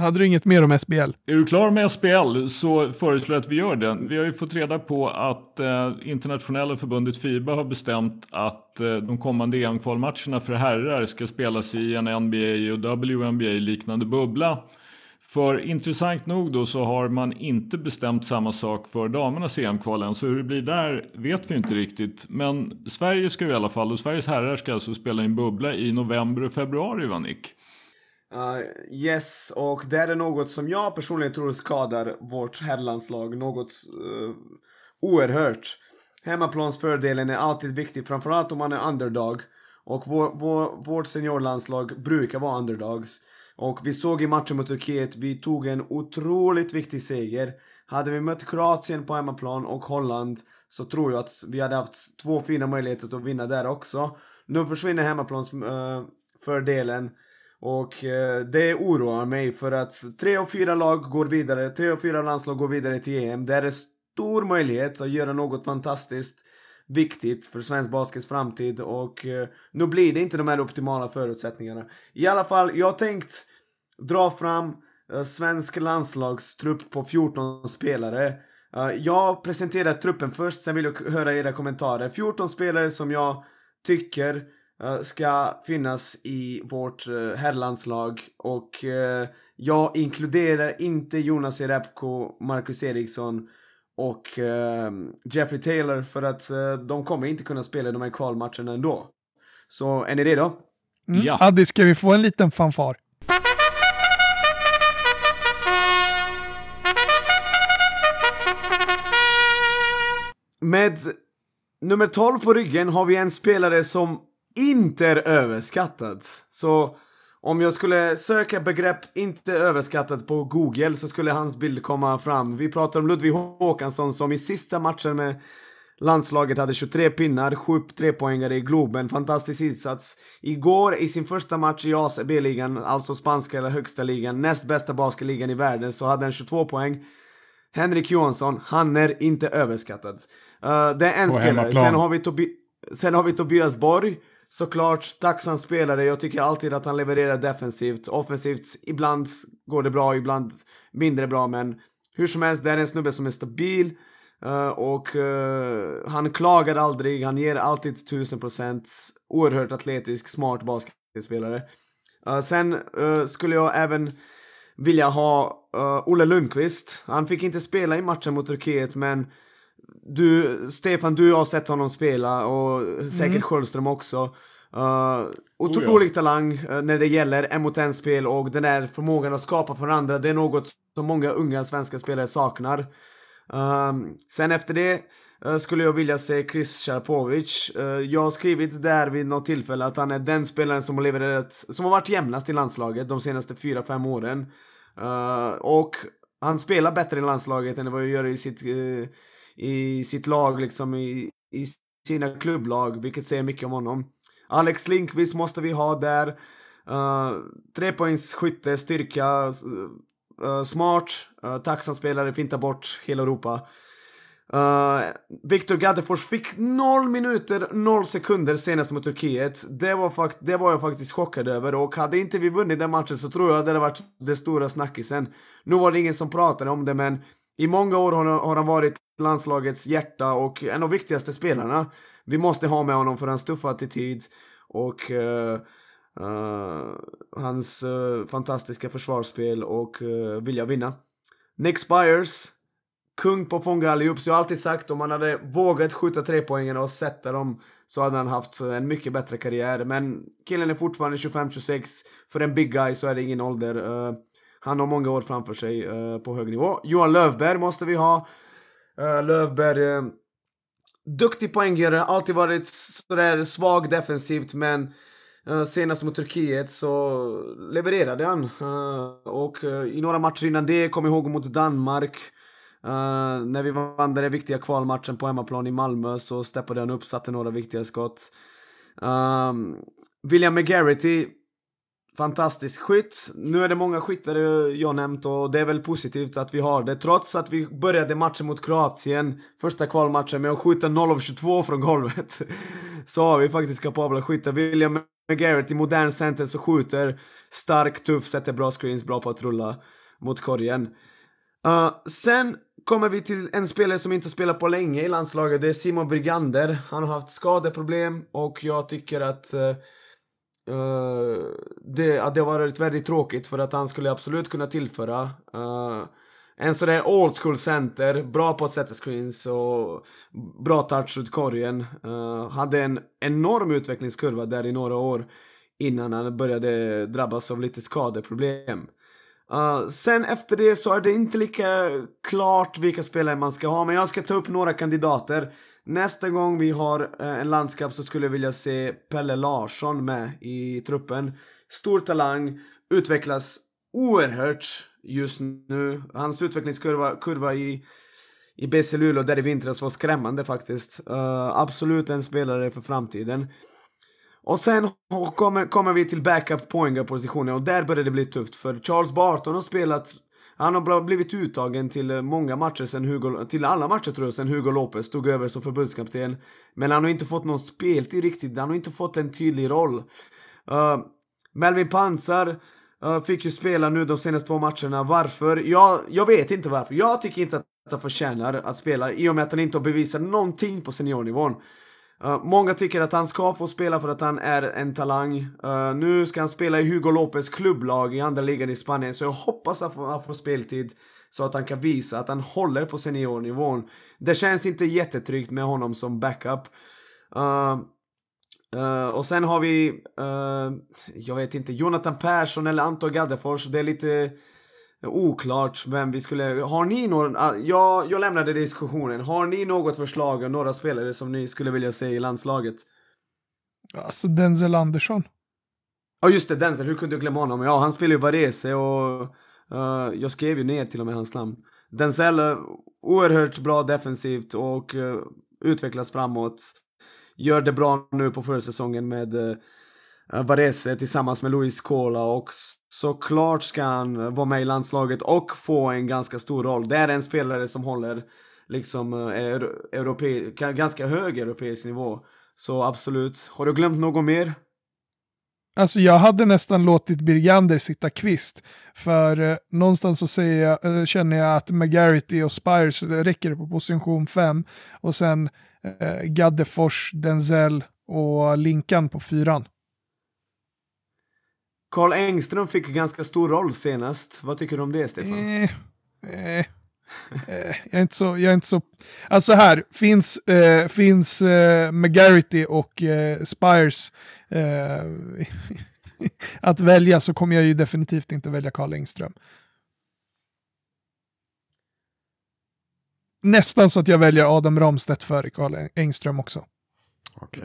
Hade du inget mer om SBL? Är du klar med SBL så föreslår jag att vi gör det. Vi har ju fått reda på att eh, internationella förbundet FIBA har bestämt att eh, de kommande EM-kvalmatcherna för herrar ska spelas i en NBA och WNBA-liknande bubbla. För intressant nog då så har man inte bestämt samma sak för damernas EM-kval än, så hur det blir där vet vi inte riktigt. Men Sverige ska ju i alla fall, och Sveriges herrar ska alltså spela i en bubbla i november och februari, va Nick? Uh, yes, och det är något som jag personligen tror skadar vårt herrlandslag något uh, oerhört. Hemmaplansfördelen är alltid viktig, framförallt om man är underdog. Och vår, vår, vårt seniorlandslag brukar vara underdogs. Och vi såg i matchen mot Turkiet, vi tog en otroligt viktig seger. Hade vi mött Kroatien på hemmaplan och Holland så tror jag att vi hade haft två fina möjligheter att vinna där också. Nu försvinner hemmaplansfördelen. Och eh, det oroar mig för att tre och fyra lag går vidare, tre och fyra landslag går vidare till EM. Det är en stor möjlighet att göra något fantastiskt viktigt för svensk baskets framtid och eh, nu blir det inte de här optimala förutsättningarna. I alla fall, jag har tänkt dra fram eh, svensk landslagstrupp på 14 spelare. Eh, jag presenterar truppen först, sen vill jag höra era kommentarer. 14 spelare som jag tycker ska finnas i vårt uh, herrlandslag och eh, jag inkluderar inte Jonas Jerebko, Marcus Eriksson och eh, Jeffrey Taylor för att eh, de kommer inte kunna spela de här kvalmatcherna ändå. Så är ni redo? Mm. Ja. Addi, ska vi få en liten fanfar? Med nummer 12 på ryggen har vi en spelare som inte är överskattad. Så om jag skulle söka begrepp inte överskattad på Google så skulle hans bild komma fram. Vi pratar om Ludvig Håkansson som i sista matchen med landslaget hade 23 pinnar, 7 trepoängare i Globen, fantastisk insats. Igår i sin första match i ACB-ligan, alltså spanska eller högsta ligan, näst bästa basketligan i världen, så hade han 22 poäng. Henrik Johansson, han är inte överskattad. Uh, det är en På spelare. hemmaplan. Sen har, vi Tobi- sen har vi Tobias Borg. Såklart tacksam spelare. Jag tycker alltid att han levererar defensivt. Offensivt, ibland går det bra, ibland mindre bra. Men hur som helst, det är en snubbe som är stabil. Eh, och eh, han klagar aldrig, han ger alltid 1000%. Oerhört atletisk, smart basketspelare. Uh, sen skulle jag även vilja ha uh, Olle Lundqvist. Han fick inte spela i matchen mot Turkiet men du, Stefan, du har sett honom spela och säkert Sköldström också. Uh, otrolig talang uh, när det gäller en mot en spel och den där förmågan att skapa för andra, det är något som många unga svenska spelare saknar. Um, sen efter det uh, skulle jag vilja se Chris Sharpovic. Uh, jag har skrivit där vid något tillfälle att han är den spelaren som har levererat, som har varit jämnast i landslaget de senaste 4-5 åren. Uh, och han spelar bättre i landslaget än vad han gör i sitt, uh, i sitt lag, liksom i, i sina klubblag, vilket säger mycket om honom. Alex Linkvist måste vi ha där. Eh, uh, trepoängsskytte, styrka, uh, smart, eh, uh, tacksam spelare, fintar bort hela Europa. Uh, Victor Gaddefors fick 0 minuter, 0 sekunder senast mot Turkiet. Det var, fakt det var jag faktiskt chockad över och hade inte vi vunnit den matchen så tror jag det hade varit det stora snackisen. Nu var det ingen som pratade om det men i många år har, han varit landslagets hjärta och en av de viktigaste spelarna. Vi måste ha med honom för hans tuffa attityd och uh, uh, hans eh, fantastiska försvarsspel och vilja vinna. Nick Spires kung på att fånga allihop. Så jag har alltid sagt om han hade vågat skjuta tre poängen och sätta dem så hade han haft en mycket bättre karriär. Men killen är fortfarande 25-26. För en big guy så är det ingen ålder. Han har många år framför sig eh, på hög nivå. Johan Lövberg måste vi ha. Eh, uh, Lövberg, eh, duktig poänggörare, alltid varit sådär svag defensivt men eh, senast mot Turkiet så levererade han. Och i några matcher innan det, kom ihåg mot Danmark. Uh, när vi vann den viktiga kvalmatchen på hemmaplan i Malmö så steppade han upp, satte några viktiga skott. William McGarity, fantastisk skytt. Nu är det många skyttar jag nämnt och det är väl positivt att vi har det. Trots att vi började matchen mot Kroatien, första kvalmatchen, med att skjuta 0 av 22 från golvet. så har vi faktiskt kapabla skyttar. William McGarity, modern center, så skjuter stark, tuff, sätter bra screens, bra på att rulla mot korgen. Uh, sen kommer vi till en spelare som inte spelat på länge i landslaget. Det är Simon Brigander. Han har haft skadeproblem och jag tycker att uh, Eh, det, att det har varit väldigt tråkigt för att han skulle absolut kunna tillföra eh, uh, en sådär old school center, bra på att sätta screens och bra touch ut korgen. Uh, hade en enorm utvecklingskurva där i några år innan han började drabbas av lite skadeproblem. Uh, sen efter det så är det inte lika klart vilka spelare man ska ha, men jag ska ta upp några kandidater. Nästa gång vi har eh, en landskap så skulle jag vilja se Pelle Larsson med i truppen. Stor talang, utvecklas oerhört just nu. Hans utvecklingskurva kurva i, i BC Luleå där i vintras var skrämmande faktiskt. Uh, absolut en spelare för framtiden. Och sen kommer, kommer vi till backup poängare-positionen och där börjar det bli tufft för Charles Barton har spelat han har blivit uttagen till eh, många matcher sen Hugo, till alla matcher tror jag, sen Hugo Lopez tog över som förbundskapten. Men han har inte fått någon speltid riktigt, han har inte fått en tydlig roll. Uh, Melvin Pansar uh, fick ju spela nu de senaste två matcherna. Varför? Jag, jag vet inte varför. Jag tycker inte att han förtjänar att spela i och med att han inte har bevisat någonting på seniornivån. Uh, många tycker att han ska få spela för att han är en talang. Uh, nu ska han spela i Hugo Lopez klubblag i andra ligan i Spanien, så jag hoppas att han får speltid så att han kan visa att han håller på seniornivån. Det känns inte jättetryggt med honom som backup. Uh, och sen har vi, jag vet inte, Jonathan Persson eller Anton Gaddefors. Det är lite oklart vem vi skulle... Har ni någon... Ah, jag, jag lämnade diskussionen. Har ni något förslag om några spelare som ni skulle vilja se i landslaget? Alltså Denzel Andersson. Ja just det, Denzel. Hur kunde jag glömma honom? Ja, han spelar ju Varese och uh, jag skrev ju ner till och med hans namn. Denzel, uh, oerhört bra defensivt och uh, utvecklas framåt. Gör det bra nu på försäsongen med uh, Eh, Varese eh, tillsammans med Luis Cola och såklart ska han eh, vara med i landslaget och få en ganska stor roll. Det är en spelare som håller liksom europe ganska hög europeisk nivå. Så absolut. Har du glömt något mer? Alltså jag hade nästan låtit Birgander sitta kvist. För eh, någonstans så säger jag, eh, känner jag att McGarity och Spires räcker på position 5. Och sen eh, Gaddefors, Denzel och Linkan på fyran. Karl Engström fick ganska stor roll senast. Vad tycker du om det, Stefan? Eh, eh, eh, jag, är inte så, jag är inte så... Alltså här, finns, eh, finns eh, McGarity och eh, Spires eh, att välja så kommer jag ju definitivt inte välja Karl Engström. Nästan så att jag väljer Adam Ramstedt före Karl Engström också. Okay.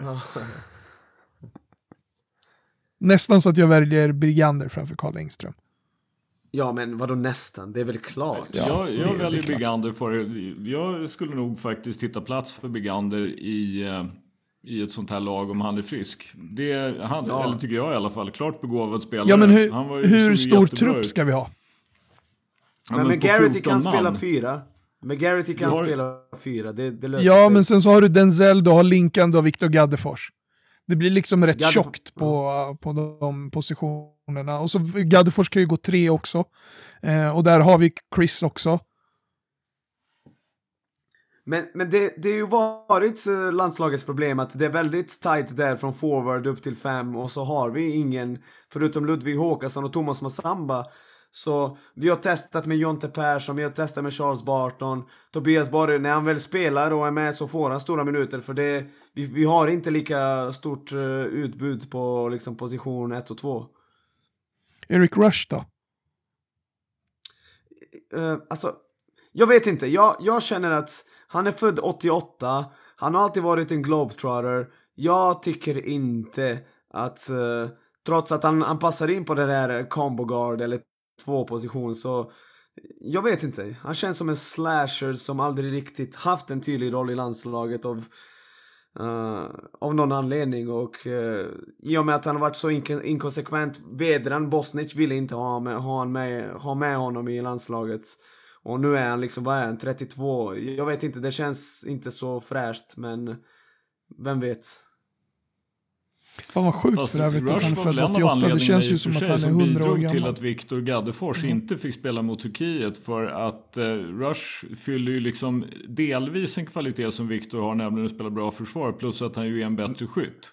Nästan så att jag väljer Brigander framför Karl Engström. Ja, men vadå nästan? Det är väl klart? Ja, jag, jag väljer Brigander för... Jag skulle nog faktiskt hitta plats för Brigander i, eh, i ett sånt här lag om han är frisk. Det är han, ja. eller tycker jag i alla fall, klart begåvad spelare. Ja, men hur, hur stor trupp ska vi ha? Ja, men, men Garrity kan man. spela fyra. Men Garrity kan har- spela fyra, det, det löser Ja, sig. men sen så har du Denzel, du har Linkan, du har Viktor Gaddefors. Det blir liksom rätt Gaddef- tjockt på, på de positionerna. Och så Gaddefors kan ju gå tre också. Eh, och där har vi Chris också. Men, men det, det har ju varit eh, landslagets problem att det är väldigt tight där från forward upp till fem och så har vi ingen, förutom Ludvig Håkansson och Thomas Massamba. Så vi har testat med Jonte Persson, vi har testat med Charles Barton, Tobias Borg, när han väl spelar och är med så får han stora minuter för det, vi, vi har inte lika stort eh, utbud på liksom position 1 och 2. Eric Rush då? Eh, alltså, jag vet inte. Jag, jag känner att han är född 88. Han har alltid varit en globetrotter. Jag tycker inte att, eh, trots att han, han passar in på det där combo guard eller två position så jag vet inte. Han känns som en slasher som aldrig riktigt haft en tydlig roll i landslaget av, uh, av någon anledning och uh, i och med att han har varit så in inkonsekvent, Vedran Bosnic ville inte ha, med, ha, med, ha med honom i landslaget. Och nu är han liksom, vad är han, 32? Jag vet inte, det känns inte så fräscht men vem vet? Fan vad sjukt Fast för övrigt att han är född en av 88. Det känns ju som att han är som 100 år bidrog till gammal. att Viktor Gaddefors inte fick spela mot Turkiet för att eh, Rush fyller ju liksom delvis en kvalitet som Viktor har, nämligen att spela bra försvar, plus att han ju är en bättre skytt.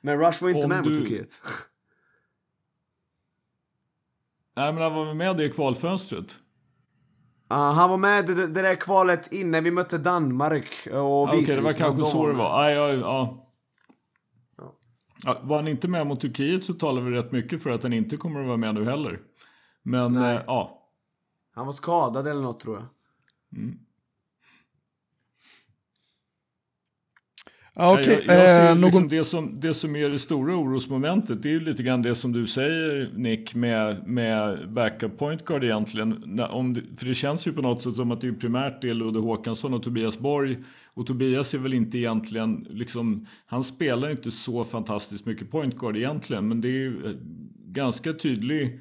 Men Rush var inte Om med mot du- Turkiet. Nej men han var väl med i kvalfönstret? Ja, han var med i det, det där kvalet innan vi mötte Danmark och Ja, Okej, det var Vitryssland. kanske så det var. med. Ja, ja, ja. Var han inte med mot Turkiet så talar vi rätt mycket för att han inte kommer att vara med nu heller. Men eh, ja, Han var skadad eller något tror jag. Ja, Okej, jag, jag ser eh, liksom någon... det, som, det som är det stora orosmomentet, det är ju lite grann det som du säger Nick med, med backup point guard egentligen. Om det, för det känns ju på något sätt som att det är primärt det är Ludde Håkansson och Tobias Borg. Och Tobias är väl inte egentligen, liksom, han spelar inte så fantastiskt mycket point guard egentligen. Men det är eh, ganska tydlig,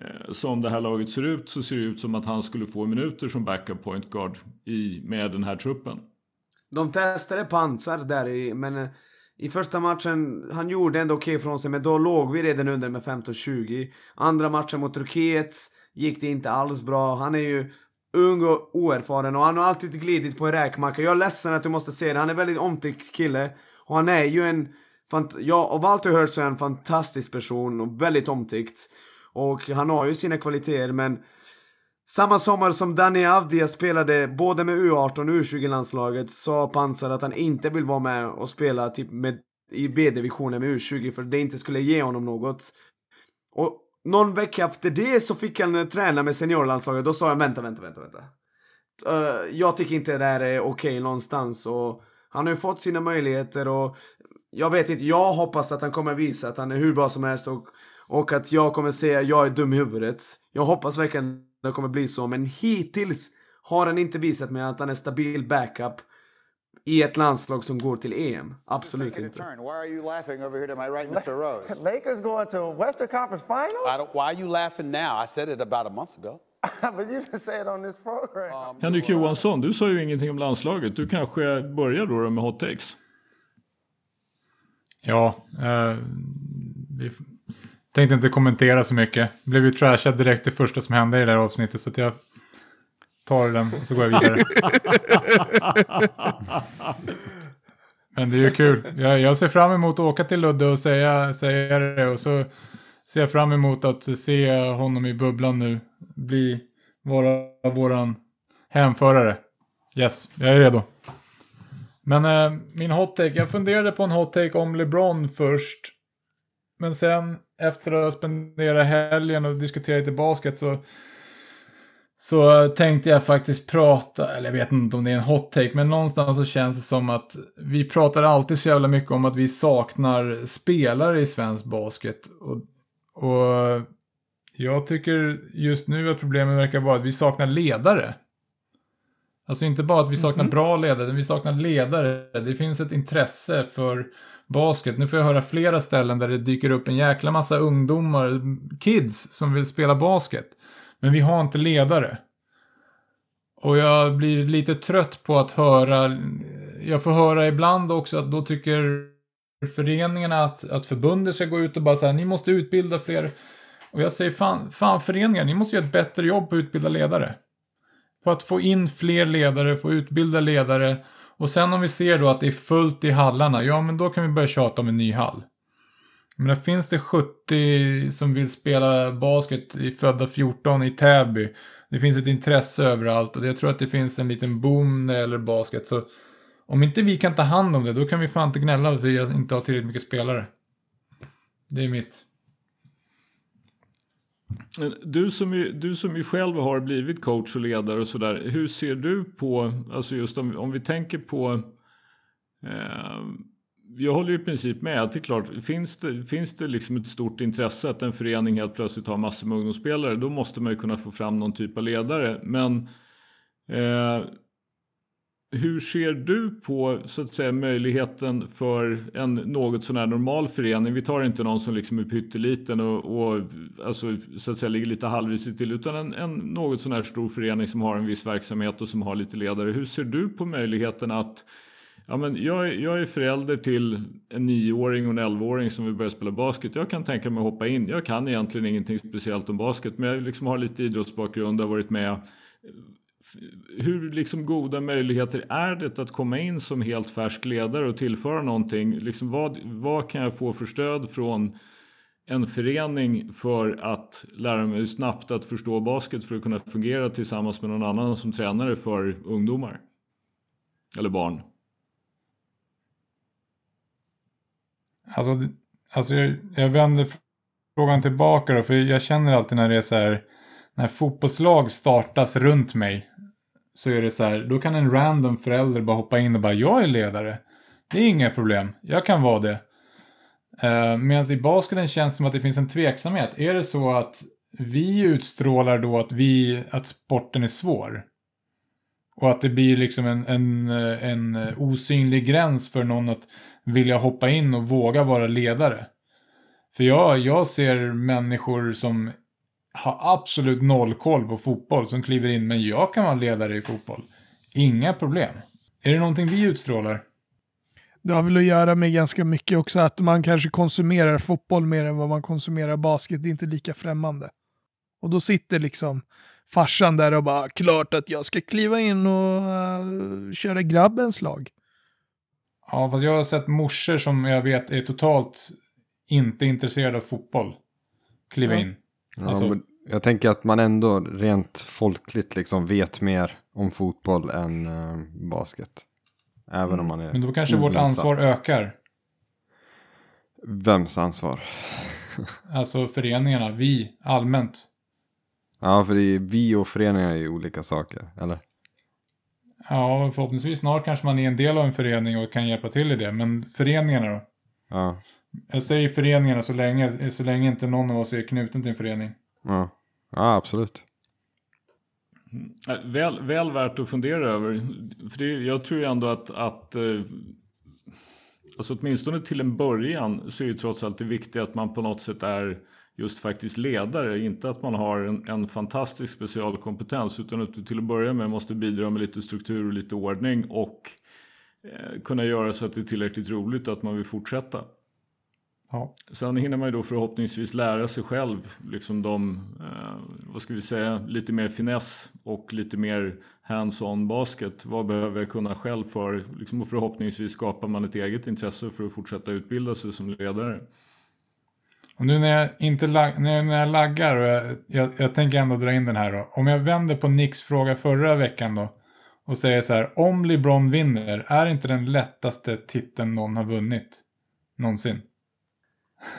eh, som det här laget ser ut, så ser det ut som att han skulle få minuter som backup point guard i, med den här truppen. De testade pansar där i, men eh, i första matchen, han gjorde ändå okej från sig, men då låg vi redan under med 15-20. Andra matchen mot Turkiet gick det inte alls bra. Han är ju ung och oerfaren och han har alltid glidit på en räkmacka. Jag är ledsen att du måste se det. Han är en väldigt omtyckt kille. Och han är ju en, fant- ja, av allt jag hört så är han en fantastisk person och väldigt omtyckt. Och han har ju sina kvaliteter men samma sommar som Dani Avdia spelade både med U18 och U20-landslaget sa Pansar att han inte vill vara med och spela typ med, i B-divisionen med U20 för det inte skulle ge honom något. Och någon vecka efter det så fick han eh, träna med seniorlandslaget. Då sa jag vänta, vänta, vänta, vänta. Uh, jag tycker inte det här är okej någonstans och han har ju fått sina möjligheter och jag vet inte, jag hoppas att han kommer visa att han är hur bra som helst och, och att jag kommer säga jag är dum i huvudet. Jag hoppas verkligen det kommer bli så, men hittills har han inte visat mig att han är stabil backup i ett landslag som går till EM. Absolut inte. Why are you laughing over here to my right, Mr. Rose? Lakers going to Western Conference I Finals? don't, why are you laughing now? I said it about a month ago. but you say it on this program. Henrik Johansson, du sa ju ingenting om landslaget. Du kanske börjar då med hot takes? Ja, eh, vi tänkte inte kommentera så mycket. Blev ju trashad direkt det första som hände i det där avsnittet så att jag tar den och så går jag vidare. Men det är ju kul. Jag, jag ser fram emot att åka till Ludde och säga, säga det och så ser jag fram emot att se honom i bubblan nu. Bli vara våran hänförare. Yes, jag är redo. Men eh, min hot take, jag funderade på en hot take om LeBron först. Men sen efter att ha spenderat helgen och diskuterat lite basket så så tänkte jag faktiskt prata, eller jag vet inte om det är en hot take, men någonstans så känns det som att vi pratar alltid så jävla mycket om att vi saknar spelare i svensk basket. Och, och jag tycker just nu att problemet verkar vara att vi saknar ledare. Alltså inte bara att vi saknar bra ledare, vi saknar ledare. Det finns ett intresse för basket. Nu får jag höra flera ställen där det dyker upp en jäkla massa ungdomar, kids, som vill spela basket. Men vi har inte ledare. Och jag blir lite trött på att höra, jag får höra ibland också att då tycker föreningarna att, att förbundet ska gå ut och bara säga ni måste utbilda fler. Och jag säger fan, fan föreningar, ni måste göra ett bättre jobb på att utbilda ledare. På att få in fler ledare, få utbilda ledare. Och sen om vi ser då att det är fullt i hallarna, ja men då kan vi börja tjata om en ny hall. Men där finns det 70 som vill spela basket i födda 14 i Täby. Det finns ett intresse överallt och jag tror att det finns en liten boom när det gäller basket. Så om inte vi kan ta hand om det, då kan vi fan inte gnälla för att vi inte har tillräckligt mycket spelare. Det är mitt. Du som, ju, du som ju själv har blivit coach och ledare och sådär. Hur ser du på, alltså just om, om vi tänker på eh, jag håller i princip med. Att det är klart, finns det, finns det liksom ett stort intresse att en förening helt plötsligt har massor med ungdomsspelare, då måste man ju kunna få fram någon typ av ledare. Men eh, hur ser du på så att säga möjligheten för en något sån här normal förening? Vi tar inte någon som liksom är pytteliten och, och alltså, så att säga ligger lite halvrisigt till utan en, en något sån här stor förening som har en viss verksamhet och som har lite ledare. Hur ser du på möjligheten att Ja, men jag, jag är förälder till en nioåring och en elvaåring som vill börja spela basket. Jag kan tänka mig att hoppa in. Jag kan egentligen ingenting speciellt om basket men jag liksom har lite idrottsbakgrund och har varit med. Hur liksom goda möjligheter är det att komma in som helt färsk ledare och tillföra någonting? Liksom vad, vad kan jag få för stöd från en förening för att lära mig snabbt att förstå basket för att kunna fungera tillsammans med någon annan som tränare för ungdomar? Eller barn. Alltså, alltså jag, jag vänder frågan tillbaka då, för jag känner alltid när det är så här, när fotbollslag startas runt mig, så är det så här, då kan en random förälder bara hoppa in och bara, jag är ledare. Det är inga problem, jag kan vara det. Eh, uh, Medan i basketen känns det som att det finns en tveksamhet. Är det så att vi utstrålar då att, vi, att sporten är svår? Och att det blir liksom en, en, en osynlig gräns för någon att vilja hoppa in och våga vara ledare. För jag, jag ser människor som har absolut noll koll på fotboll som kliver in, men jag kan vara ledare i fotboll. Inga problem. Är det någonting vi utstrålar? Det har väl att göra med ganska mycket också att man kanske konsumerar fotboll mer än vad man konsumerar basket. Det är inte lika främmande. Och då sitter liksom farsan där och bara, klart att jag ska kliva in och uh, köra grabbens lag. Ja, fast jag har sett morsor som jag vet är totalt inte intresserade av fotboll. Kliva Ja. in. Ja, Alltså- men jag tänker att man ändå rent folkligt liksom vet mer om fotboll än eh, basket. Även om man är Men då kanske vårt oinsatt. ansvar ökar. Vems ansvar? Alltså föreningarna, vi, allmänt. Ja, för det är vi och föreningar är ju olika saker, eller? Ja, förhoppningsvis snart kanske man är en del av en förening och kan hjälpa till i det. Men föreningarna då? Ja, Jag säger föreningarna så länge, så länge inte någon av oss är knuten till en förening. ja, ja absolut. Äh, Väl, väl värt att fundera över. För det, jag tror ju ändå att, att eh, alltså åtminstone till en början så är ju trots allt det viktiga att man på något sätt är just faktiskt ledare. Inte att man har en, en fantastisk specialkompetens utan att du till att börja med måste bidra med lite struktur och lite ordning och eh, kunna göra så att det är tillräckligt roligt att man vill fortsätta. Ja. Sen hinner man ju då förhoppningsvis lära sig själv, liksom de, eh, vad ska vi säga, lite mer finess och lite mer hands-on basket. Vad behöver jag kunna själv för, liksom, och förhoppningsvis skapar man ett eget intresse för att fortsätta utbilda sig som ledare. Och nu när jag, inte lag, när jag, när jag laggar, och jag, jag, jag tänker ändå dra in den här då. Om jag vänder på Nicks fråga förra veckan då. Och säger så här, om LeBron vinner, är inte den lättaste titeln någon har vunnit? Någonsin.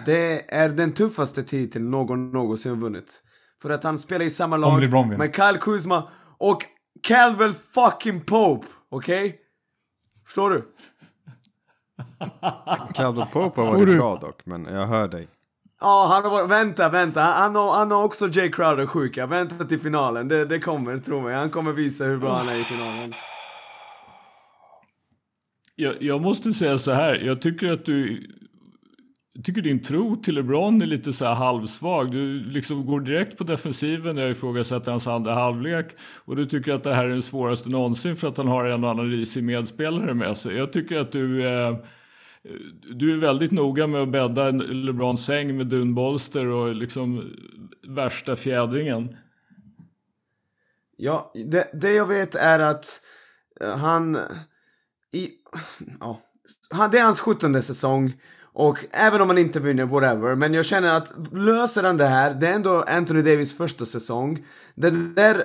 Det är den tuffaste titeln någon någonsin har vunnit. För att han spelar i samma lag med Kyle Kuzma och Calvel fucking Pope. Okej? Förstår du? Calvin Pope har varit bra dock, men jag hör dig. Ja, han har varit, vänta, vänta. Han, han, har, han har också Jay Crowder sjuka. Vänta till finalen. Det, det kommer, tro mig. Han kommer visa hur bra han är i finalen. Jag, jag måste säga så här, jag tycker att du jag tycker din tro till LeBron är lite så här halvsvag. Du liksom går direkt på defensiven när jag ifrågasätter hans andra halvlek. Och du tycker att det här är den svåraste någonsin för att han har en och annan risig medspelare med sig. Jag tycker att du eh, du är väldigt noga med att bädda LeBrons säng med dunbolster och liksom värsta fjädringen. Ja, det, det jag vet är att eh, han... I, ja, han, det är hans 17 säsong. Och även om han inte vinner, whatever. Men jag känner att löser han det här, det är ändå Anthony Davis första säsong. Det där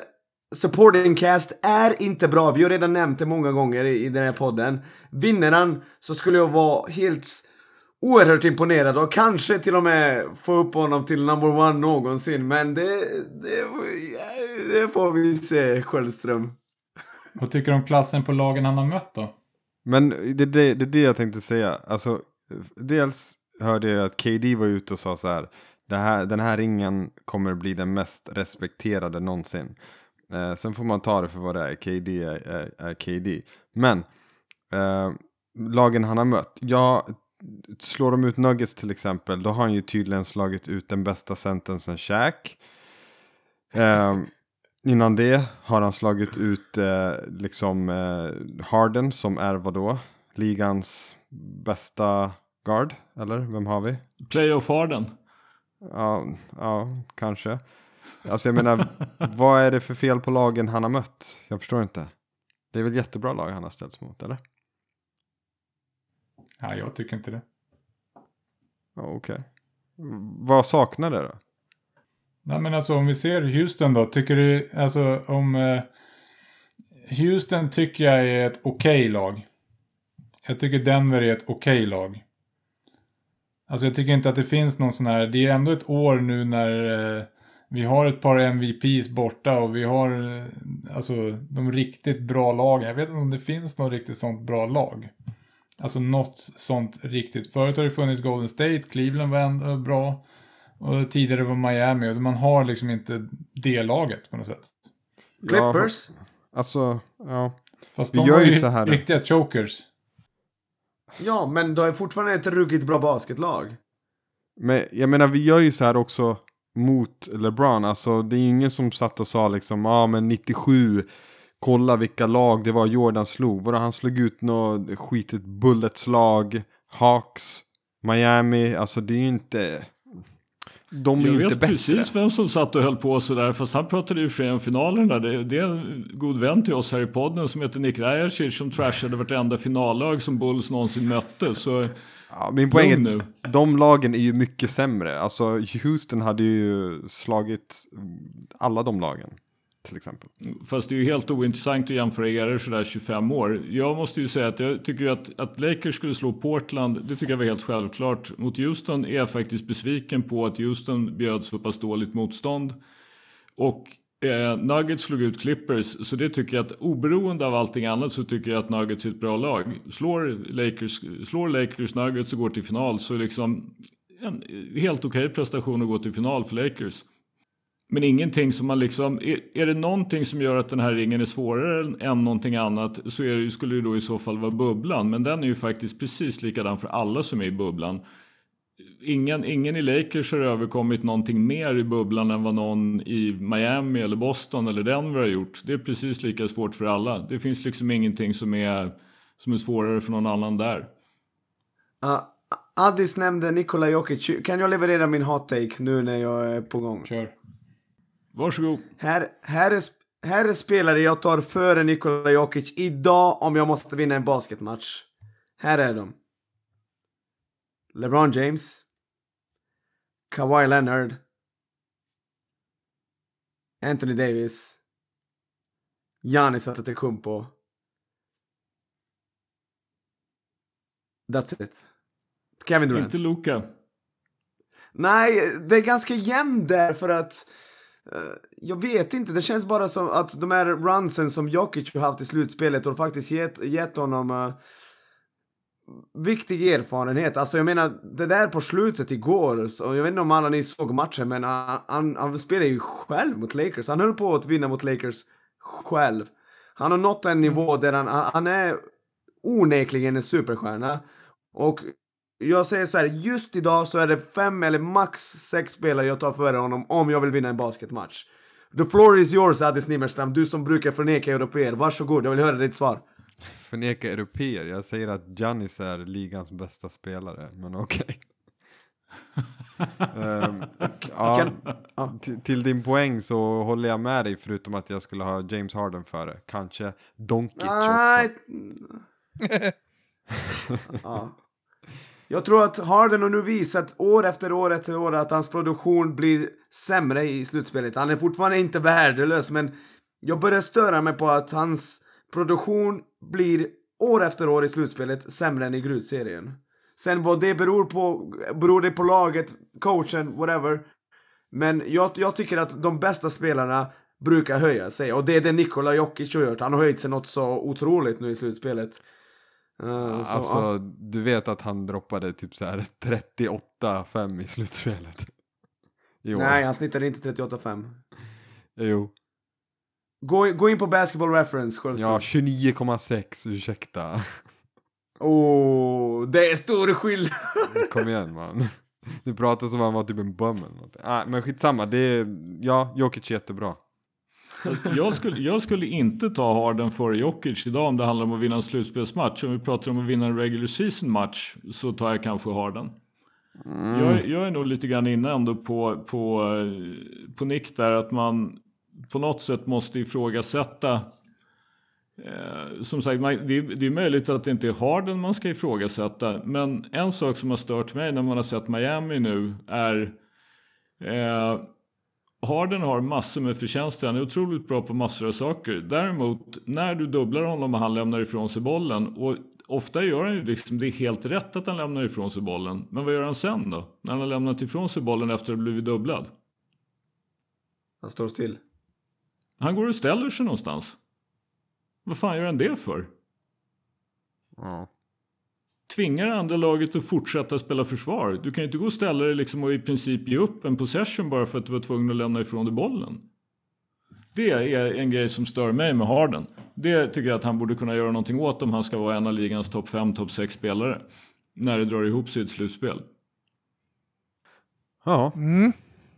supporting cast är inte bra. Vi har redan nämnt det många gånger i, i den här podden. Vinner han så skulle jag vara helt oerhört imponerad och kanske till och med få upp honom till number one någonsin. Men det, det, det får vi se, Sköldström. Vad tycker du om klassen på lagen han har mött då? Men det är det, det, det jag tänkte säga. Alltså, dels hörde jag att KD var ute och sa så här. Det här den här ringen kommer bli den mest respekterade någonsin. Eh, sen får man ta det för vad det är. KD är, är, är KD. Men eh, lagen han har mött. Ja, slår de ut Nuggets till exempel. Då har han ju tydligen slagit ut den bästa centern sen Shaq. Eh, innan det har han slagit ut eh, liksom eh, Harden som är vadå? Ligans bästa guard, eller vem har vi? Playoff Harden. Ja, ja, kanske. Alltså jag menar, vad är det för fel på lagen han har mött? Jag förstår inte. Det är väl jättebra lag han har ställts mot, eller? Ja, jag tycker inte det. Ja, Okej. Okay. Vad saknar det då? Nej, men alltså om vi ser Houston då. Tycker du, alltså om... Eh, Houston tycker jag är ett okej okay lag. Jag tycker Denver är ett okej okay lag. Alltså jag tycker inte att det finns någon sån här, det är ändå ett år nu när eh, vi har ett par MVPs borta och vi har eh, alltså de riktigt bra lagen. Jag vet inte om det finns något riktigt sånt bra lag. Alltså något sånt riktigt. Förut har det funnits Golden State, Cleveland var ändå bra. Och tidigare var Miami och man har liksom inte det laget på något sätt. Clippers? Ja, alltså, ja. Fast vi de gör ju så här. riktiga chokers. Ja, men de är fortfarande ett ruggigt bra basketlag. Men jag menar, vi gör ju så här också mot LeBron. Alltså det är ju ingen som satt och sa liksom, ja ah, men 97, kolla vilka lag det var Jordan slog. Vadå, han slog ut något skitigt Bullets-lag, Hawks, Miami. Alltså det är ju inte... De är jag inte vet precis vem som satt och höll på sådär, fast han pratade ju för sig om finalen där. Det, det, är en god vän till oss här i podden som heter Nick Rajacic som trashade vartenda finallag som Bulls någonsin mötte. Så Ja, min poäng är de lagen är ju mycket sämre. Alltså Houston hade ju slagit alla de lagen. Till exempel. Fast det är ju helt ointressant att jämföra er sådär 25 år. Jag måste ju säga att jag tycker att, att Lakers skulle slå Portland, det tycker jag var helt självklart. Mot Houston är jag faktiskt besviken på att Houston bjöd så pass dåligt motstånd. Och Eh, Nuggets slog ut Clippers, så det tycker jag att oberoende av allting annat så tycker jag att Nuggets är ett bra lag. Slår Lakers, slår Lakers Nuggets och går till final så är liksom en helt okej okay prestation att gå till final för Lakers. Men ingenting som man liksom, är, är det någonting som gör att den här ringen är svårare än, någonting annat så det, skulle det då i så fall vara bubblan. Men den är ju faktiskt precis likadan för alla som är i bubblan ingen, ingen i Lakers har överkommit någonting mer i bubblan än vad någon i Miami eller Boston eller Denver har gjort. Det är precis lika svårt för alla. Det finns liksom ingenting som är, som är svårare för någon annan där. Uh, Addis nämnde Nikola Jokic. Kan jag leverera min hot take nu när jag är på gång? Kör. Varsågod. Här, här, är, här är spelare jag tar före Nikola Jokic idag om jag måste vinna en basketmatch. Här är de. LeBron James, Kawhi Leonard, Anthony Davis, Giannis Antetokounmpo. That's it. Kevin Durant. Inte Luka. Nej, det är ganska jämnt där för att Eh, jag vet inte, det känns bara som att de här runsen som Jokic har haft i slutspelet har faktiskt gett, gett honom uh, viktig erfarenhet. Alltså jag menar, det där på slutet igår, så jag vet inte om alla ni såg matchen, men han, han, han spelade ju själv mot Lakers. Han höll på att vinna mot Lakers själv. Han har nått en nivå där han, han är onekligen en superstjärna. Och jag säger så här, just idag så är det fem eller max sex spelare jag tar före honom om jag vill vinna en basketmatch. The floor is yours Addis Nimmerstam, du som brukar förneka europeer. Varsågod, jag vill höra ditt svar. Förneka europeer, jag säger att Giannis är ligans bästa spelare, men okej. Ehm, ja, Kan- ja. till, din poäng så håller jag med dig förutom att jag skulle ha James Harden före. Kanske Doncic Nej. också. ja. Jag tror att Harden har nu visat år efter år efter år att hans produktion blir sämre i slutspelet. Han är fortfarande inte värdelös, men jag börjar störa mig på att hans produktion blir år efter år i slutspelet sämre än i grundserien. Sen vad det beror på, beror det på laget, coachen, whatever. Men jag, jag tycker att de bästa spelarna brukar höja sig och det är det Nikola Jokic har gjort. Han har höjt sig något så otroligt nu i slutspelet. Eh, så, Alltså, ja. du vet att han droppade typ så här 38-5 i slutspelet. I. Nej, han snittade inte 38,5. Jo. Gå, gå in på basketball reference, Sjöström. Ja, 29,6, ursäkta. Oh, det är stor skillnad. Kom igen man. Du pratar som om han var typ en bum eller något. Ah, men skitsamma, det är, ja, Jokic är jättebra. Jag skulle, jag skulle inte ta Harden före Jokic idag om det handlar om att vinna en slutspelsmatch. Om vi pratar om att vinna en regular season match så tar jag kanske Harden. Jag, jag är nog lite grann inne ändå på, på, på Nick där att man på något sätt måste ifrågasätta Eh, som sagt, man, det, är, det är möjligt att det inte är Harden man ska ifrågasätta. Men en sak som har stört mig när man har sett Miami nu är eh, Harden har massor med förtjänster. Han är otroligt bra på massor av saker. Däremot, när du dubblar honom och han lämnar ifrån sig bollen. Och ofta gör han ju liksom, det är helt rätt att han lämnar ifrån sig bollen. Men vad gör han sen då? När han har lämnat ifrån sig bollen efter att ha blivit dubblad? Han står still. Han går och ställer sig någonstans. Vad fan gör han det för? Ja. Tvingar andra laget att fortsätta spela försvar. Du kan ju inte gå och ställa dig liksom och i princip ge upp en possession bara för att du var tvungen att lämna ifrån dig bollen. Det är en grej som stör mig med Harden. Det tycker jag att han borde kunna göra någonting åt om han ska vara en av ligans topp 5, topp 6 spelare. När det drar ihop sig i ett slutspel. Ja, Mm.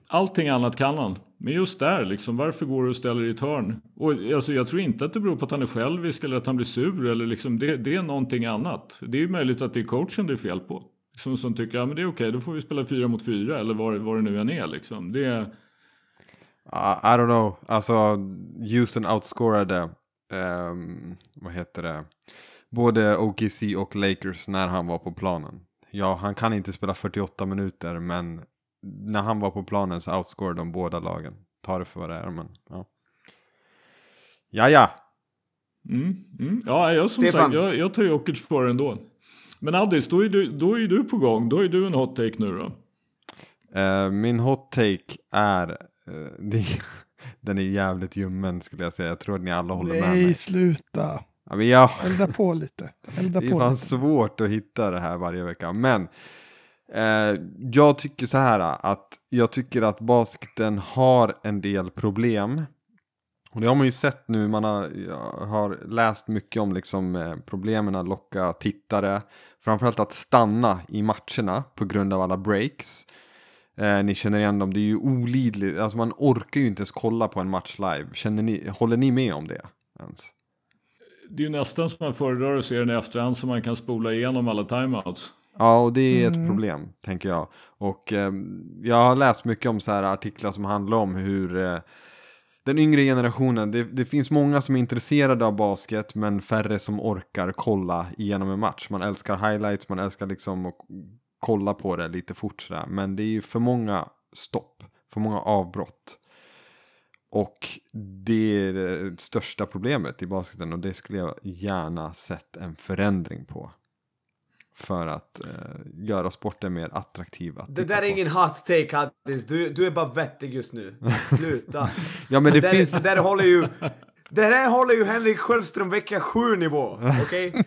Allting annat kan han. Men just där, liksom, varför går du och ställer i ett hörn? Och, alltså, jag tror inte att det beror på att han är självisk eller att han blir sur. Eller liksom, det, det är någonting annat. Det är ju möjligt att det är coachen det är fel på. Som, som tycker att ja, det är okej, då får vi spela fyra mot fyra. Eller vad, vad det nu än är. Liksom. Det, Uh, I don't know. Alltså, Houston outscorade, um, vad heter det, både OKC och Lakers när han var på planen. Ja, han kan inte spela 48 minuter, men när han var på planen så outscorade de båda lagen. Ta det för vad det är, men ja. Ja, ja. mm, mm. Ja, jag, som Stefan. sagt, jag, jag tar Jokic för ändå. Men Addis, då är, du, då är du på gång. Då är du en hot take nu då. Eh, min hot take är, eh, det, den är jävligt ljummen skulle jag säga. Jag tror att ni alla håller med Nej, mig. sluta. Ja, men jag, Elda på lite. Elda Det är fan lite. svårt att hitta det här varje vecka. Men Eh, jag tycker så här att jag tycker att basketen har en del problem. Och det har man ju sett nu, man har, har läst mycket om liksom, eh, problemen att locka tittare. Framförallt att stanna i matcherna på grund av alla breaks. Eh, ni känner igen dem, det är ju olidligt, alltså man orkar ju inte ens kolla på en match live. Känner ni, håller ni med om det? Ens? Det är ju nästan som man föredrar att se den i efterhand så man kan spola igenom alla timeouts. Ja, och det är ett Mm. problem, tänker jag. Och eh, jag har läst mycket om så här artiklar som handlar om hur eh, den yngre generationen, det, det finns många som är intresserade av basket, men färre som orkar kolla igenom en match. Man älskar highlights, man älskar liksom att kolla på det lite fort sådär. Men det är ju för många stopp, för många avbrott. Och det är det största problemet i basketen och det skulle jag gärna sett en förändring på. För att eh, göra sporten mer attraktiv att Det där är på. ingen hot take Hattis, du, du är bara vettig just nu. Sluta. Ja men det, där, finns... det där håller ju... Det här håller ju Henrik Sjöström vecka 7 nivå, okej?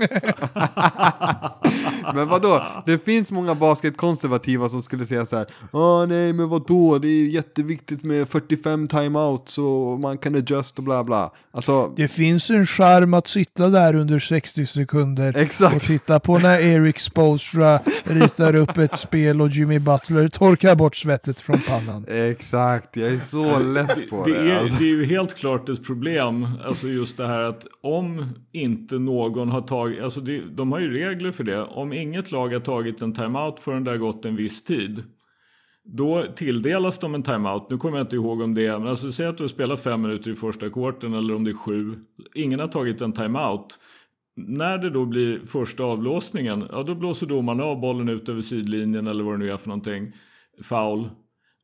Men vadå? Det finns många basketkonservativa som skulle säga så här. Åh nej men vadå? Det är jätteviktigt med 45 timeouts och man kan adjust och bla bla. Alltså, Det finns en charm att sitta där under 60 sekunder Exakt. och titta på när Eric Spolstra ritar upp ett spel och Jimmy Butler torkar bort svettet från pannan. exakt. Jag är så less på Det det. är, Alltså. det är ju helt klart ett problem, alltså just det här att om inte någon har tagit, alltså det, de har ju regler för det, om inget lag har tagit en timeout förrän det har gått en viss tid, då tilldelas de en timeout. Nu kommer jag inte ihåg om det är, men alltså säg att du har spelat fem minuter i första kvarten eller om det är sju, ingen har tagit en timeout. När det då blir första avblåsningen, ja då blåser domaren av bollen ut över sidlinjen eller vad det nu är för någonting, foul.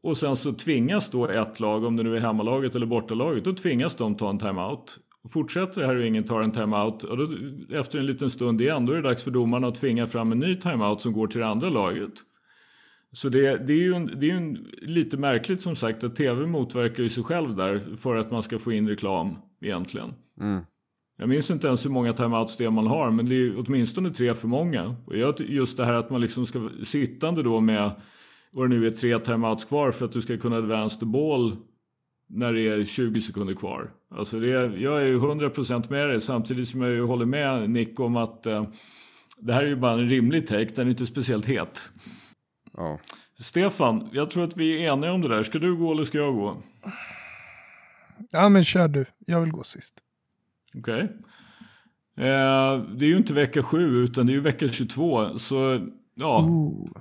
Och sen så tvingas då ett lag, om det nu är hemmalaget eller bortalaget, då tvingas de ta en timeout. Fortsätter det här och ingen tar en timeout, och då, efter en liten stund igen, då är det dags för domarna att tvinga fram en ny timeout som går till det andra laget. Så det, det är ju, en, det är ju en, lite märkligt som sagt att tv motverkar ju sig själv där för att man ska få in reklam egentligen. Mm. Jag minns inte ens hur många timeouts det man har, men det är åtminstone tre för många. Och just det här att man liksom ska sittande då med, vad det nu är, tre timeouts kvar för att du ska kunna advance the ball när det är 20 sekunder kvar. Alltså det, jag är ju 100% med dig, samtidigt som jag ju håller med Nick om att eh, det här är ju bara en rimlig take, den är inte speciellt het. Ja. Stefan, jag tror att vi är eniga om det där. Ska du gå eller ska jag gå? Ja men kör du, jag vill gå sist. Okej. Eh, det är ju inte vecka 7 utan det är ju vecka 22. Så ja,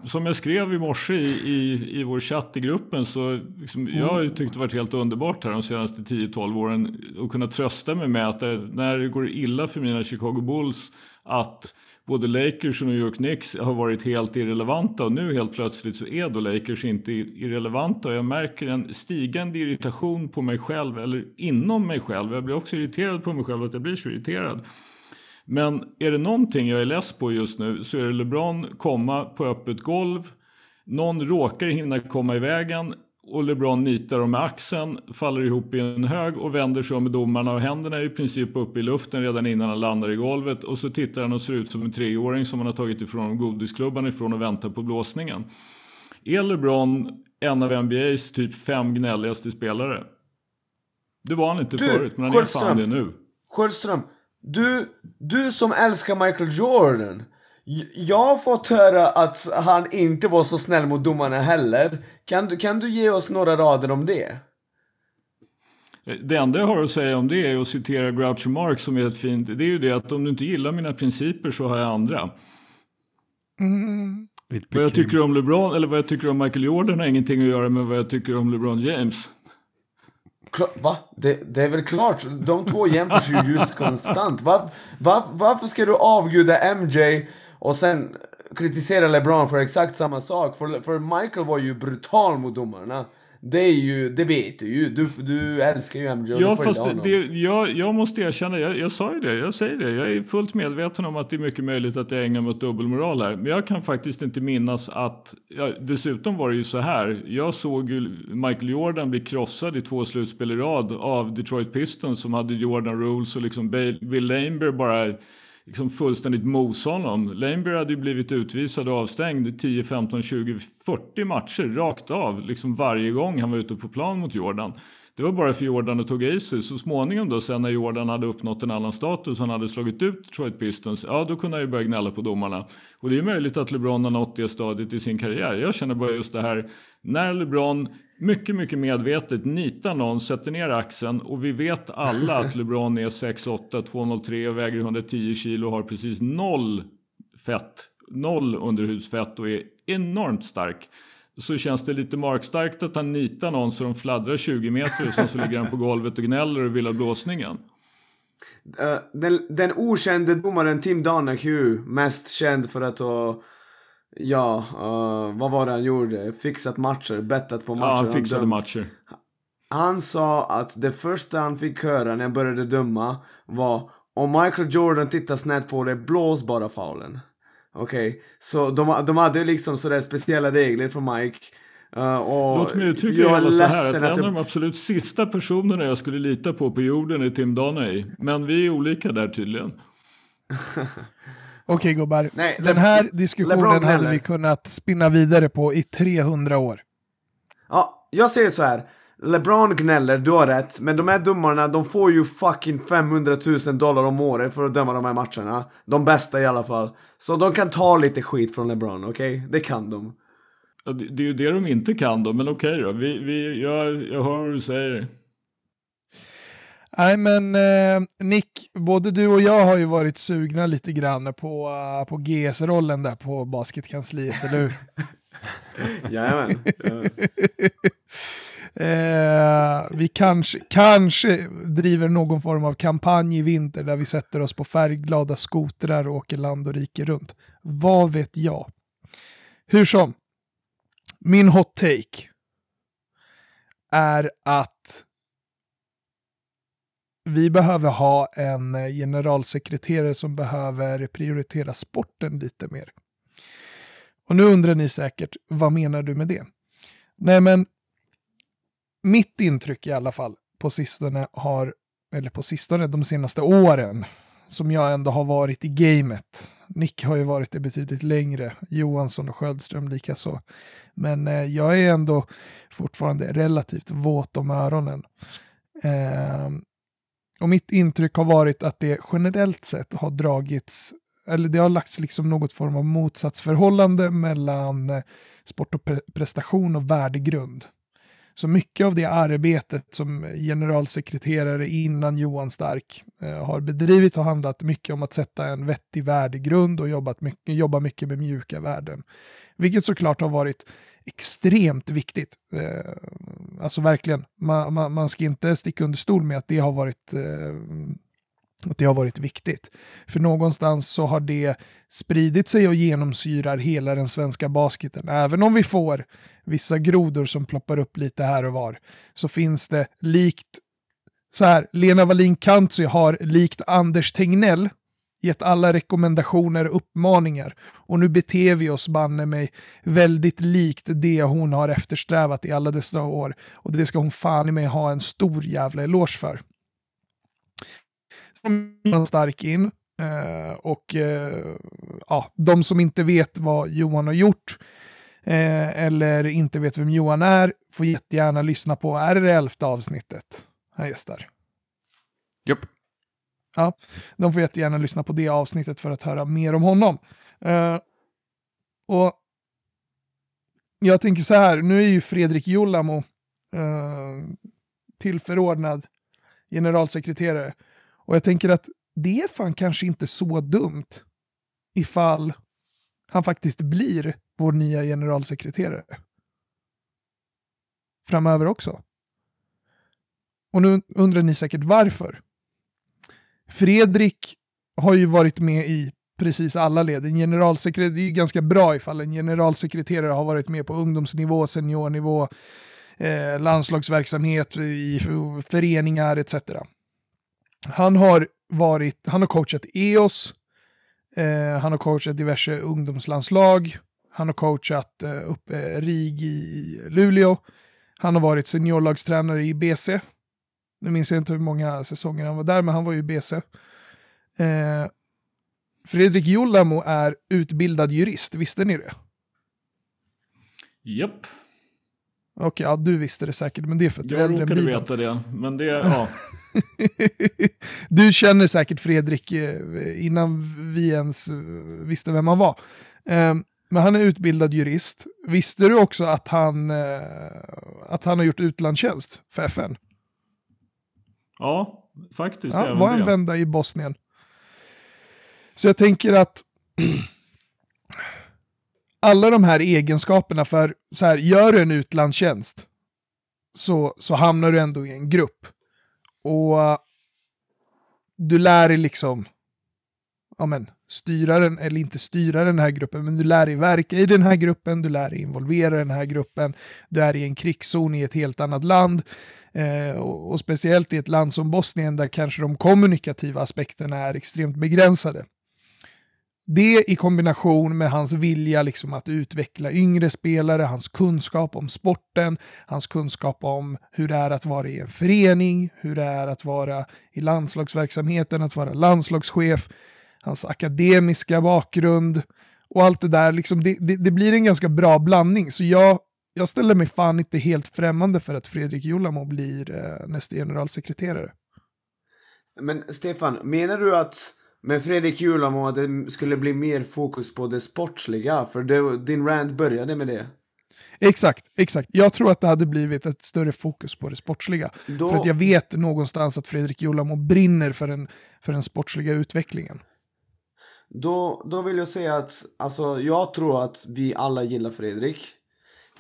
som jag skrev i morse i, i, i vår chatt i gruppen så liksom, jag har ju tyckt det varit helt underbart här de senaste 10-12 åren att kunna trösta mig med att det, när det går illa för mina Chicago Bulls att både Lakers och New York Knicks har varit helt irrelevanta och nu helt plötsligt så är då Lakers inte irrelevanta och jag märker en stigande irritation på mig själv eller inom mig själv. Jag blir också irriterad på mig själv att jag blir så irriterad. Men är det någonting jag är less på just nu så är det LeBron komma på öppet golv. Någon råkar hinna komma i vägen och LeBron nitar dem med axeln, faller ihop i en hög och vänder sig om med domarna och händerna är i princip uppe i luften redan innan han landar i golvet. Och så tittar han och ser ut som en treåring som man har tagit ifrån godisklubban ifrån och väntar på blåsningen. Är LeBron en av NBAs typ fem gnälligaste spelare? Det var han inte Du, förut, men han är fan det nu. Sjöström, du, du som älskar Michael Jordan. Jag har fått höra att han inte var så snäll mot domarna heller. Kan du, kan du ge oss några rader om det? Det enda jag har att säga om det är att citera Groucho Marx som är ett fint. Det är ju det att om du inte gillar mina principer så har jag andra. It Vad jag tycker om LeBron eller vad jag tycker om Michael Jordan har ingenting att göra med vad jag tycker om LeBron James. Va? Det, det är väl klart, de två jämförs ju just konstant. Va, va, varför ska du avguda MJ och sen kritisera LeBron för exakt samma sak? För, för Michael var ju brutal mot domarna. Det är ju, det vet du ju. Du, du älskar ju MJ och Ja, du fast honom. det, jag, jag måste erkänna, jag, jag sa ju det, jag säger det. Jag är fullt medveten om att det är mycket möjligt att jag ägnar mig åt dubbelmoral här. Men jag kan faktiskt inte minnas att, ja, dessutom var det ju så här. Jag såg ju Michael Jordan bli krossad i två slutspel i rad av Detroit Pistons som hade Jordan Rules och liksom Bill Laimbeer bara liksom fullständigt mosa honom. Laimbeer hade ju blivit utvisad och avstängd 10, 15, 20, 40 matcher rakt av. Liksom varje gång han var ute på plan mot Jordan. Det var bara för Jordan att tog i sig. Så småningom då sen när Jordan hade uppnått en annan status och han hade slagit ut Detroit Pistons. Ja då kunde han ju börja gnälla på domarna. Och det är möjligt att LeBron har nått det stadiet i sin karriär. Jag känner bara just det här. När LeBron mycket, mycket medvetet nitar någon, sätter ner axeln och vi vet alla att LeBron är 6'8, 203 och väger 110 kilo och har precis noll fett, noll underhudsfett och är enormt stark. Så känns det lite markstarkt att han nitar någon så de fladdrar 20 meter och sen så ligger han på golvet och gnäller och vill ha blåsningen. Eh, den, den okände domaren Tim Donahue, mest känd för att ha, ja, eh, vad var det han gjorde? Fixat matcher, bettat på matcher. Ja, han fixade dömt. matcher. Han sa att det första han fick höra när han började döma var om Michael Jordan tittar snett på det, blås bara faulen. Okej, så de, de hade liksom sådär speciella regler för Mike. Uh, och Låt mig uttrycka det så här, att en av de absolut sista personerna jag skulle lita på på jorden är Tim Donaghy. Men vi är olika där tydligen. Okej gubbar, Nej, den här diskussionen hade vi kunnat spinna vidare på i 300 år. Ja, jag säger så här. LeBron gnäller, du har rätt, men de här domarna de får ju fucking 500 000 dollar om året för att döma de här matcherna. De bästa i alla fall. Så de kan ta lite skit från LeBron, okej? Okay? Det kan de. Ja, det, det, är ju det de inte kan då, men okej okay då. Vi, vi, jag, jag hör vad du säger. Nej men eh, Nick, både du och jag har ju varit sugna lite grann på, uh, på GS-rollen där på basketkansliet, eller hur? Jajamän. eh, vi kanske, kanske driver någon form av kampanj i vinter där vi sätter oss på färgglada skotrar och åker land och rike runt. Vad vet jag? Hur som, min hot take är att vi behöver ha en eh, generalsekreterare som behöver prioritera sporten lite mer. Och nu undrar ni säkert, vad menar du med det? Nej men, mitt intryck i alla fall på sistone har, eller på sistone de senaste åren, som jag ändå har varit i gamet. Nick har ju varit det betydligt längre, Johansson och Sköldström likaså. Men eh, jag är ändå fortfarande relativt våt om öronen. Eh, och mitt intryck har varit att det generellt sett har dragits eller det har lagts liksom något form av motsatsförhållande mellan eh, sport och pre prestation och värdegrund. Så mycket av det arbetet som generalsekreterare innan Johan Stark eh, har bedrivit har handlat mycket om att sätta en vettig värdegrund och jobbat mycket, jobba mycket med mjuka värden. Vilket såklart har varit extremt viktigt. Eh, alltså verkligen, man, man, man, ska inte sticka under stol med att det har varit eh, att det har varit viktigt. För någonstans så har det spridit sig och genomsyrar hela den svenska basketen. Även om vi får vissa grodor som ploppar upp lite här och var, så finns det likt så här, Lena Wallin-Kantzy har likt Anders Tegnell gett alla rekommendationer och uppmaningar. Och nu beter vi oss banne mig väldigt likt det hon har eftersträvat i alla dessa år. Och det ska hon fan i mig ha en stor jävla eloge för stark in. Eh, och eh, ja, de som inte vet vad Johan har gjort eh, eller inte vet vem Johan är får jättegärna lyssna på, är det, det elfte avsnittet han gästar? Japp. Ja, de får jättegärna lyssna på det avsnittet för att höra mer om honom. Uh, och jag tänker så här, nu är ju Fredrik Jullamo uh, eh, tillförordnad generalsekreterare. Och jag tänker att det är fan kanske inte så dumt ifall han faktiskt blir vår nya generalsekreterare. Framöver också. Och nu undrar ni säkert varför. Fredrik har ju varit med i precis alla led. En generalsekreterare, det är ju ganska bra ifall en generalsekreterare har varit med på ungdomsnivå, seniornivå, eh, landslagsverksamhet eh, i föreningar etc. Han har varit, han har coachat EOS, eh, han har coachat diverse ungdomslandslag, han har coachat eh, upp eh, RIG i Luleå, han har varit seniorlagstränare i BC. Nu minns jag inte hur många säsonger han var där, men han var ju BC. Eh, Fredrik Jullamo är utbildad jurist, visste ni det? Japp. Okej, okay, ja, du visste det säkert, men det är för att jag du är äldre än Jag råkade veta det, men det, ja. du känner säkert Fredrik eh, innan vi ens eh, visste vem han var. Ehm, men han är utbildad jurist. Visste du också att han, eh, att han har gjort utlandstjänst för FN? Ja, faktiskt. Ja, var en vända i Bosnien. Så jag tänker att alla de här egenskaperna för, så här, gör du en utlandstjänst så, så hamnar du ändå i en grupp. Och uh, du lär dig liksom, ja men, styra den, eller inte styra den här gruppen, men du lär dig verka i den här gruppen, du lär dig involvera den här gruppen, du är i en krigszon i ett helt annat land. Eh, och, och, speciellt i ett land som Bosnien där kanske de kommunikativa aspekterna är extremt begränsade. det i kombination med hans vilja liksom att utveckla yngre spelare, hans kunskap om sporten, hans kunskap om hur det är att vara i en förening, hur det är att vara i landslagsverksamheten, att vara landslagschef, hans akademiska bakgrund och allt det där. Liksom det, det, det blir en ganska bra blandning. Så jag, jag ställer mig fan inte helt främmande för att Fredrik Julamo blir eh, nästa generalsekreterare. Men Stefan, menar du att med Fredrik Julamo att det skulle bli mer fokus på det sportsliga? För det, din rant började med det. Exakt, exakt. Jag tror att det hade blivit ett större fokus på det sportsliga. Då- För att jag vet någonstans att Fredrik Julamo brinner för den, för den sportsliga utvecklingen. Då, då vill jag säga att alltså, jag tror att vi alla gillar Fredrik.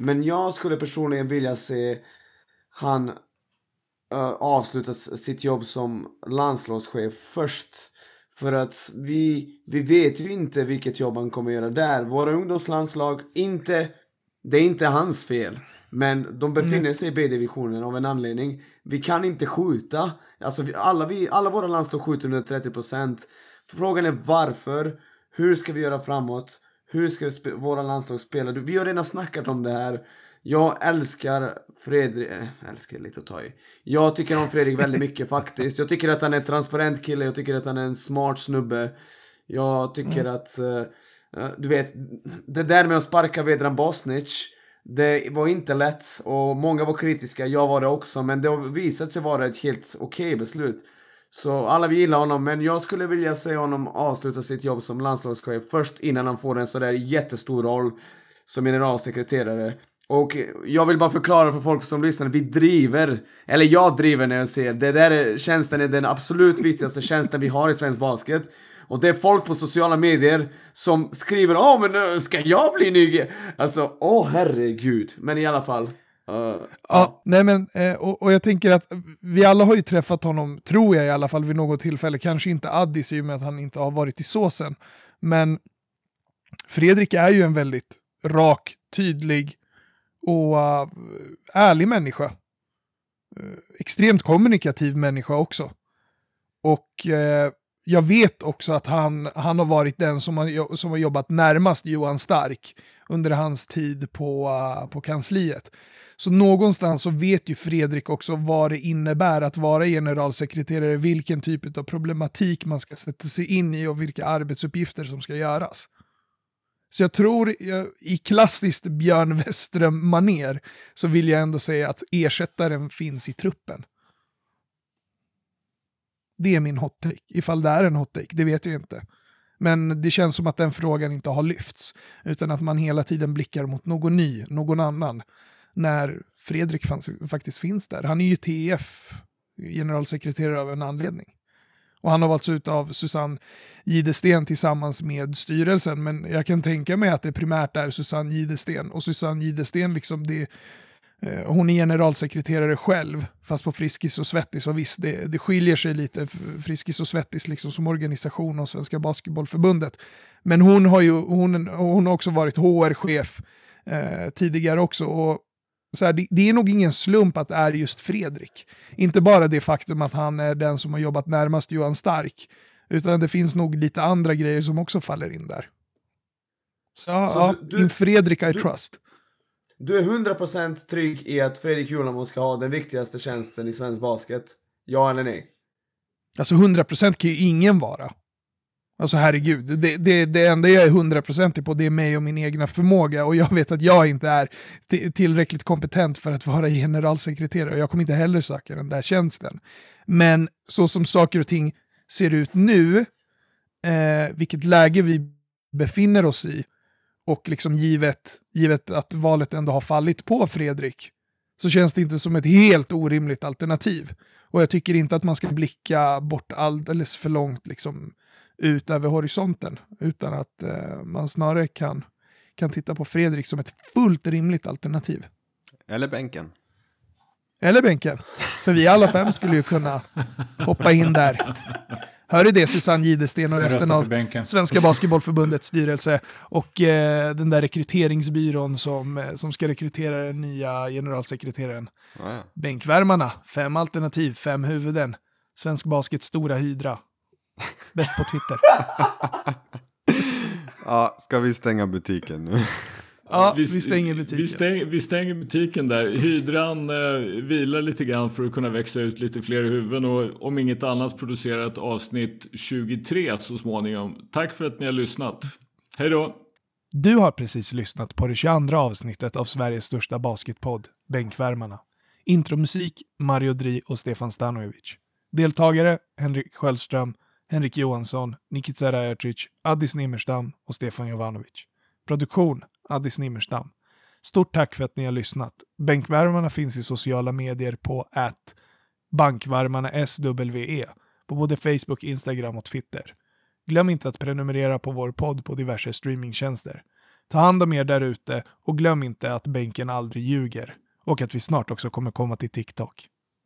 Men jag skulle personligen vilja se han uh, avsluta sitt jobb som landslagschef först. För att vi, vi vet ju inte vilket jobb han kommer göra där. Våra ungdomslandslag, inte, det är inte hans fel. Men de befinner sig i B-divisionen av en anledning. Vi kan inte skjuta. Alltså vi, alla, vi, alla våra landslag skjuter under 30%. Frågan är varför. Hur ska vi göra framåt? Hur ska vi våra landslag spela? Du, Vi har redan snackat om det här. Jag älskar Fredrik, äh, älskar är lite att ta i. Jag tycker om Fredrik väldigt mycket faktiskt. Jag tycker att han är en transparent kille, jag tycker att han är en smart snubbe. Jag tycker att, eh, eh, du vet, det där med att sparka Vedran Bosnic, det var inte lätt och många var kritiska, jag var det också, men det har visat sig vara ett helt okej beslut. Så alla vi gillar honom, men jag skulle vilja se honom avsluta sitt jobb som landslagschef först innan han får en sådär jättestor roll som generalsekreterare. Och jag vill bara förklara för folk som lyssnar, vi driver, eller jag driver när jag ser, det där är, tjänsten är den absolut viktigaste tjänsten vi har i svensk basket. Och det är folk på sociala medier som skriver åh men eh, ska jag bli ny? Alltså åh herregud. Men i alla fall eh, Ja, nej men, eh, och, och jag tänker att vi alla har ju träffat honom, tror jag i alla fall, vid något tillfälle. Kanske inte Addis i och med att han inte har varit i såsen. Men Fredrik är ju en väldigt rak, tydlig och uh, ärlig människa. Uh, extremt kommunikativ människa också. Och uh, jag vet också att han, han har varit den som har, som har jobbat närmast Johan Stark under hans tid på, uh, på kansliet. Så någonstans så vet ju Fredrik också vad det innebär att vara generalsekreterare, vilken typ av problematik man ska sätta sig in i och vilka arbetsuppgifter som ska göras. Så jag tror, i klassiskt Björn Westström-maner, så vill jag ändå säga att ersättaren finns i truppen. Det är min hot take. Ifall det är en hot take, det vet jag inte. Men det känns som att den frågan inte har lyfts, utan att man hela tiden blickar mot någon ny, någon annan, när Fredrik fanns, faktiskt finns där. Han är ju TF, generalsekreterare av en anledning. Och han har valts ut av Susanne Gidesten tillsammans med styrelsen, men jag kan tänka mig att det primärt är Susanne Gidesten. Och Susanne Gidesten, liksom det, eh, hon är generalsekreterare själv, fast på Friskis och Svettis. Och visst, det, det skiljer sig lite, Friskis och Svettis liksom som organisation och Svenska Basketbollförbundet. Men hon har ju, hon, hon har också varit HR-chef eh, tidigare också. Och så här, det, det är nog ingen slump att det är just Fredrik. Inte bara det faktum att han är den som har jobbat närmast Johan Stark, utan det finns nog lite andra grejer som också faller in där. Så, ja, Så du- du- in Fredrik I du- trust. Du är 100% trygg i att Fredrik Julamo ska ha den viktigaste tjänsten i svensk basket? Ja eller nej? Alltså 100% kan ju ingen vara. Alltså herregud, det, det, det enda jag är 100% på det är mig och min egna förmåga och jag vet att jag inte är tillräckligt kompetent för att vara generalsekreterare och jag kommer inte heller söka den där tjänsten. Men så som saker och ting ser ut nu, eh, vilket läge vi befinner oss i och liksom givet, givet att valet ändå har fallit på Fredrik så känns det inte som ett helt orimligt alternativ. Och jag tycker inte att man ska blicka bort alldeles för långt liksom, ut över horisonten, utan att eh, man snarare kan, kan titta på Fredrik som ett fullt rimligt alternativ. Eller bänken. Eller bänken. För vi alla fem skulle ju kunna hoppa in där. Hör du det Susanne Gidesten och resten av bänken. Svenska Basketbollförbundets styrelse och eh, den där rekryteringsbyrån som, eh, som ska rekrytera den nya generalsekreteraren. Ja, ja. Bänkvärmarna, fem alternativ, fem huvuden. Svensk baskets stora hydra. Bäst på Twitter. Ja, ska vi stänga butiken nu? Ja, vi, stänger butiken. Vi, stäng, vi stänger butiken där. Hydran eh, vilar lite grann för att kunna växa ut lite fler huvuden och om inget annat producera ett avsnitt 23 så småningom. Tack för att ni har lyssnat. Hej då! Du har precis lyssnat på det 22 avsnittet av Sveriges största basketpodd, Bänkvärmarna. Intromusik, Mario Dri och Stefan Stanojevic. Deltagare, Henrik Sköldström, Henrik Johansson, Nikita Rajacic, Addis Nimmerstam och Stefan Jovanovic. Produktion, Addis Nimmerstam. Stort tack för att ni har lyssnat. Bänkvärmarna finns i sociala medier på att bankvärmarna SWE på både Facebook, Instagram och Twitter. Glöm inte att prenumerera på vår podd på diverse streamingtjänster. Ta hand om er där ute och glöm inte att bänken aldrig ljuger och att vi snart också kommer komma till TikTok.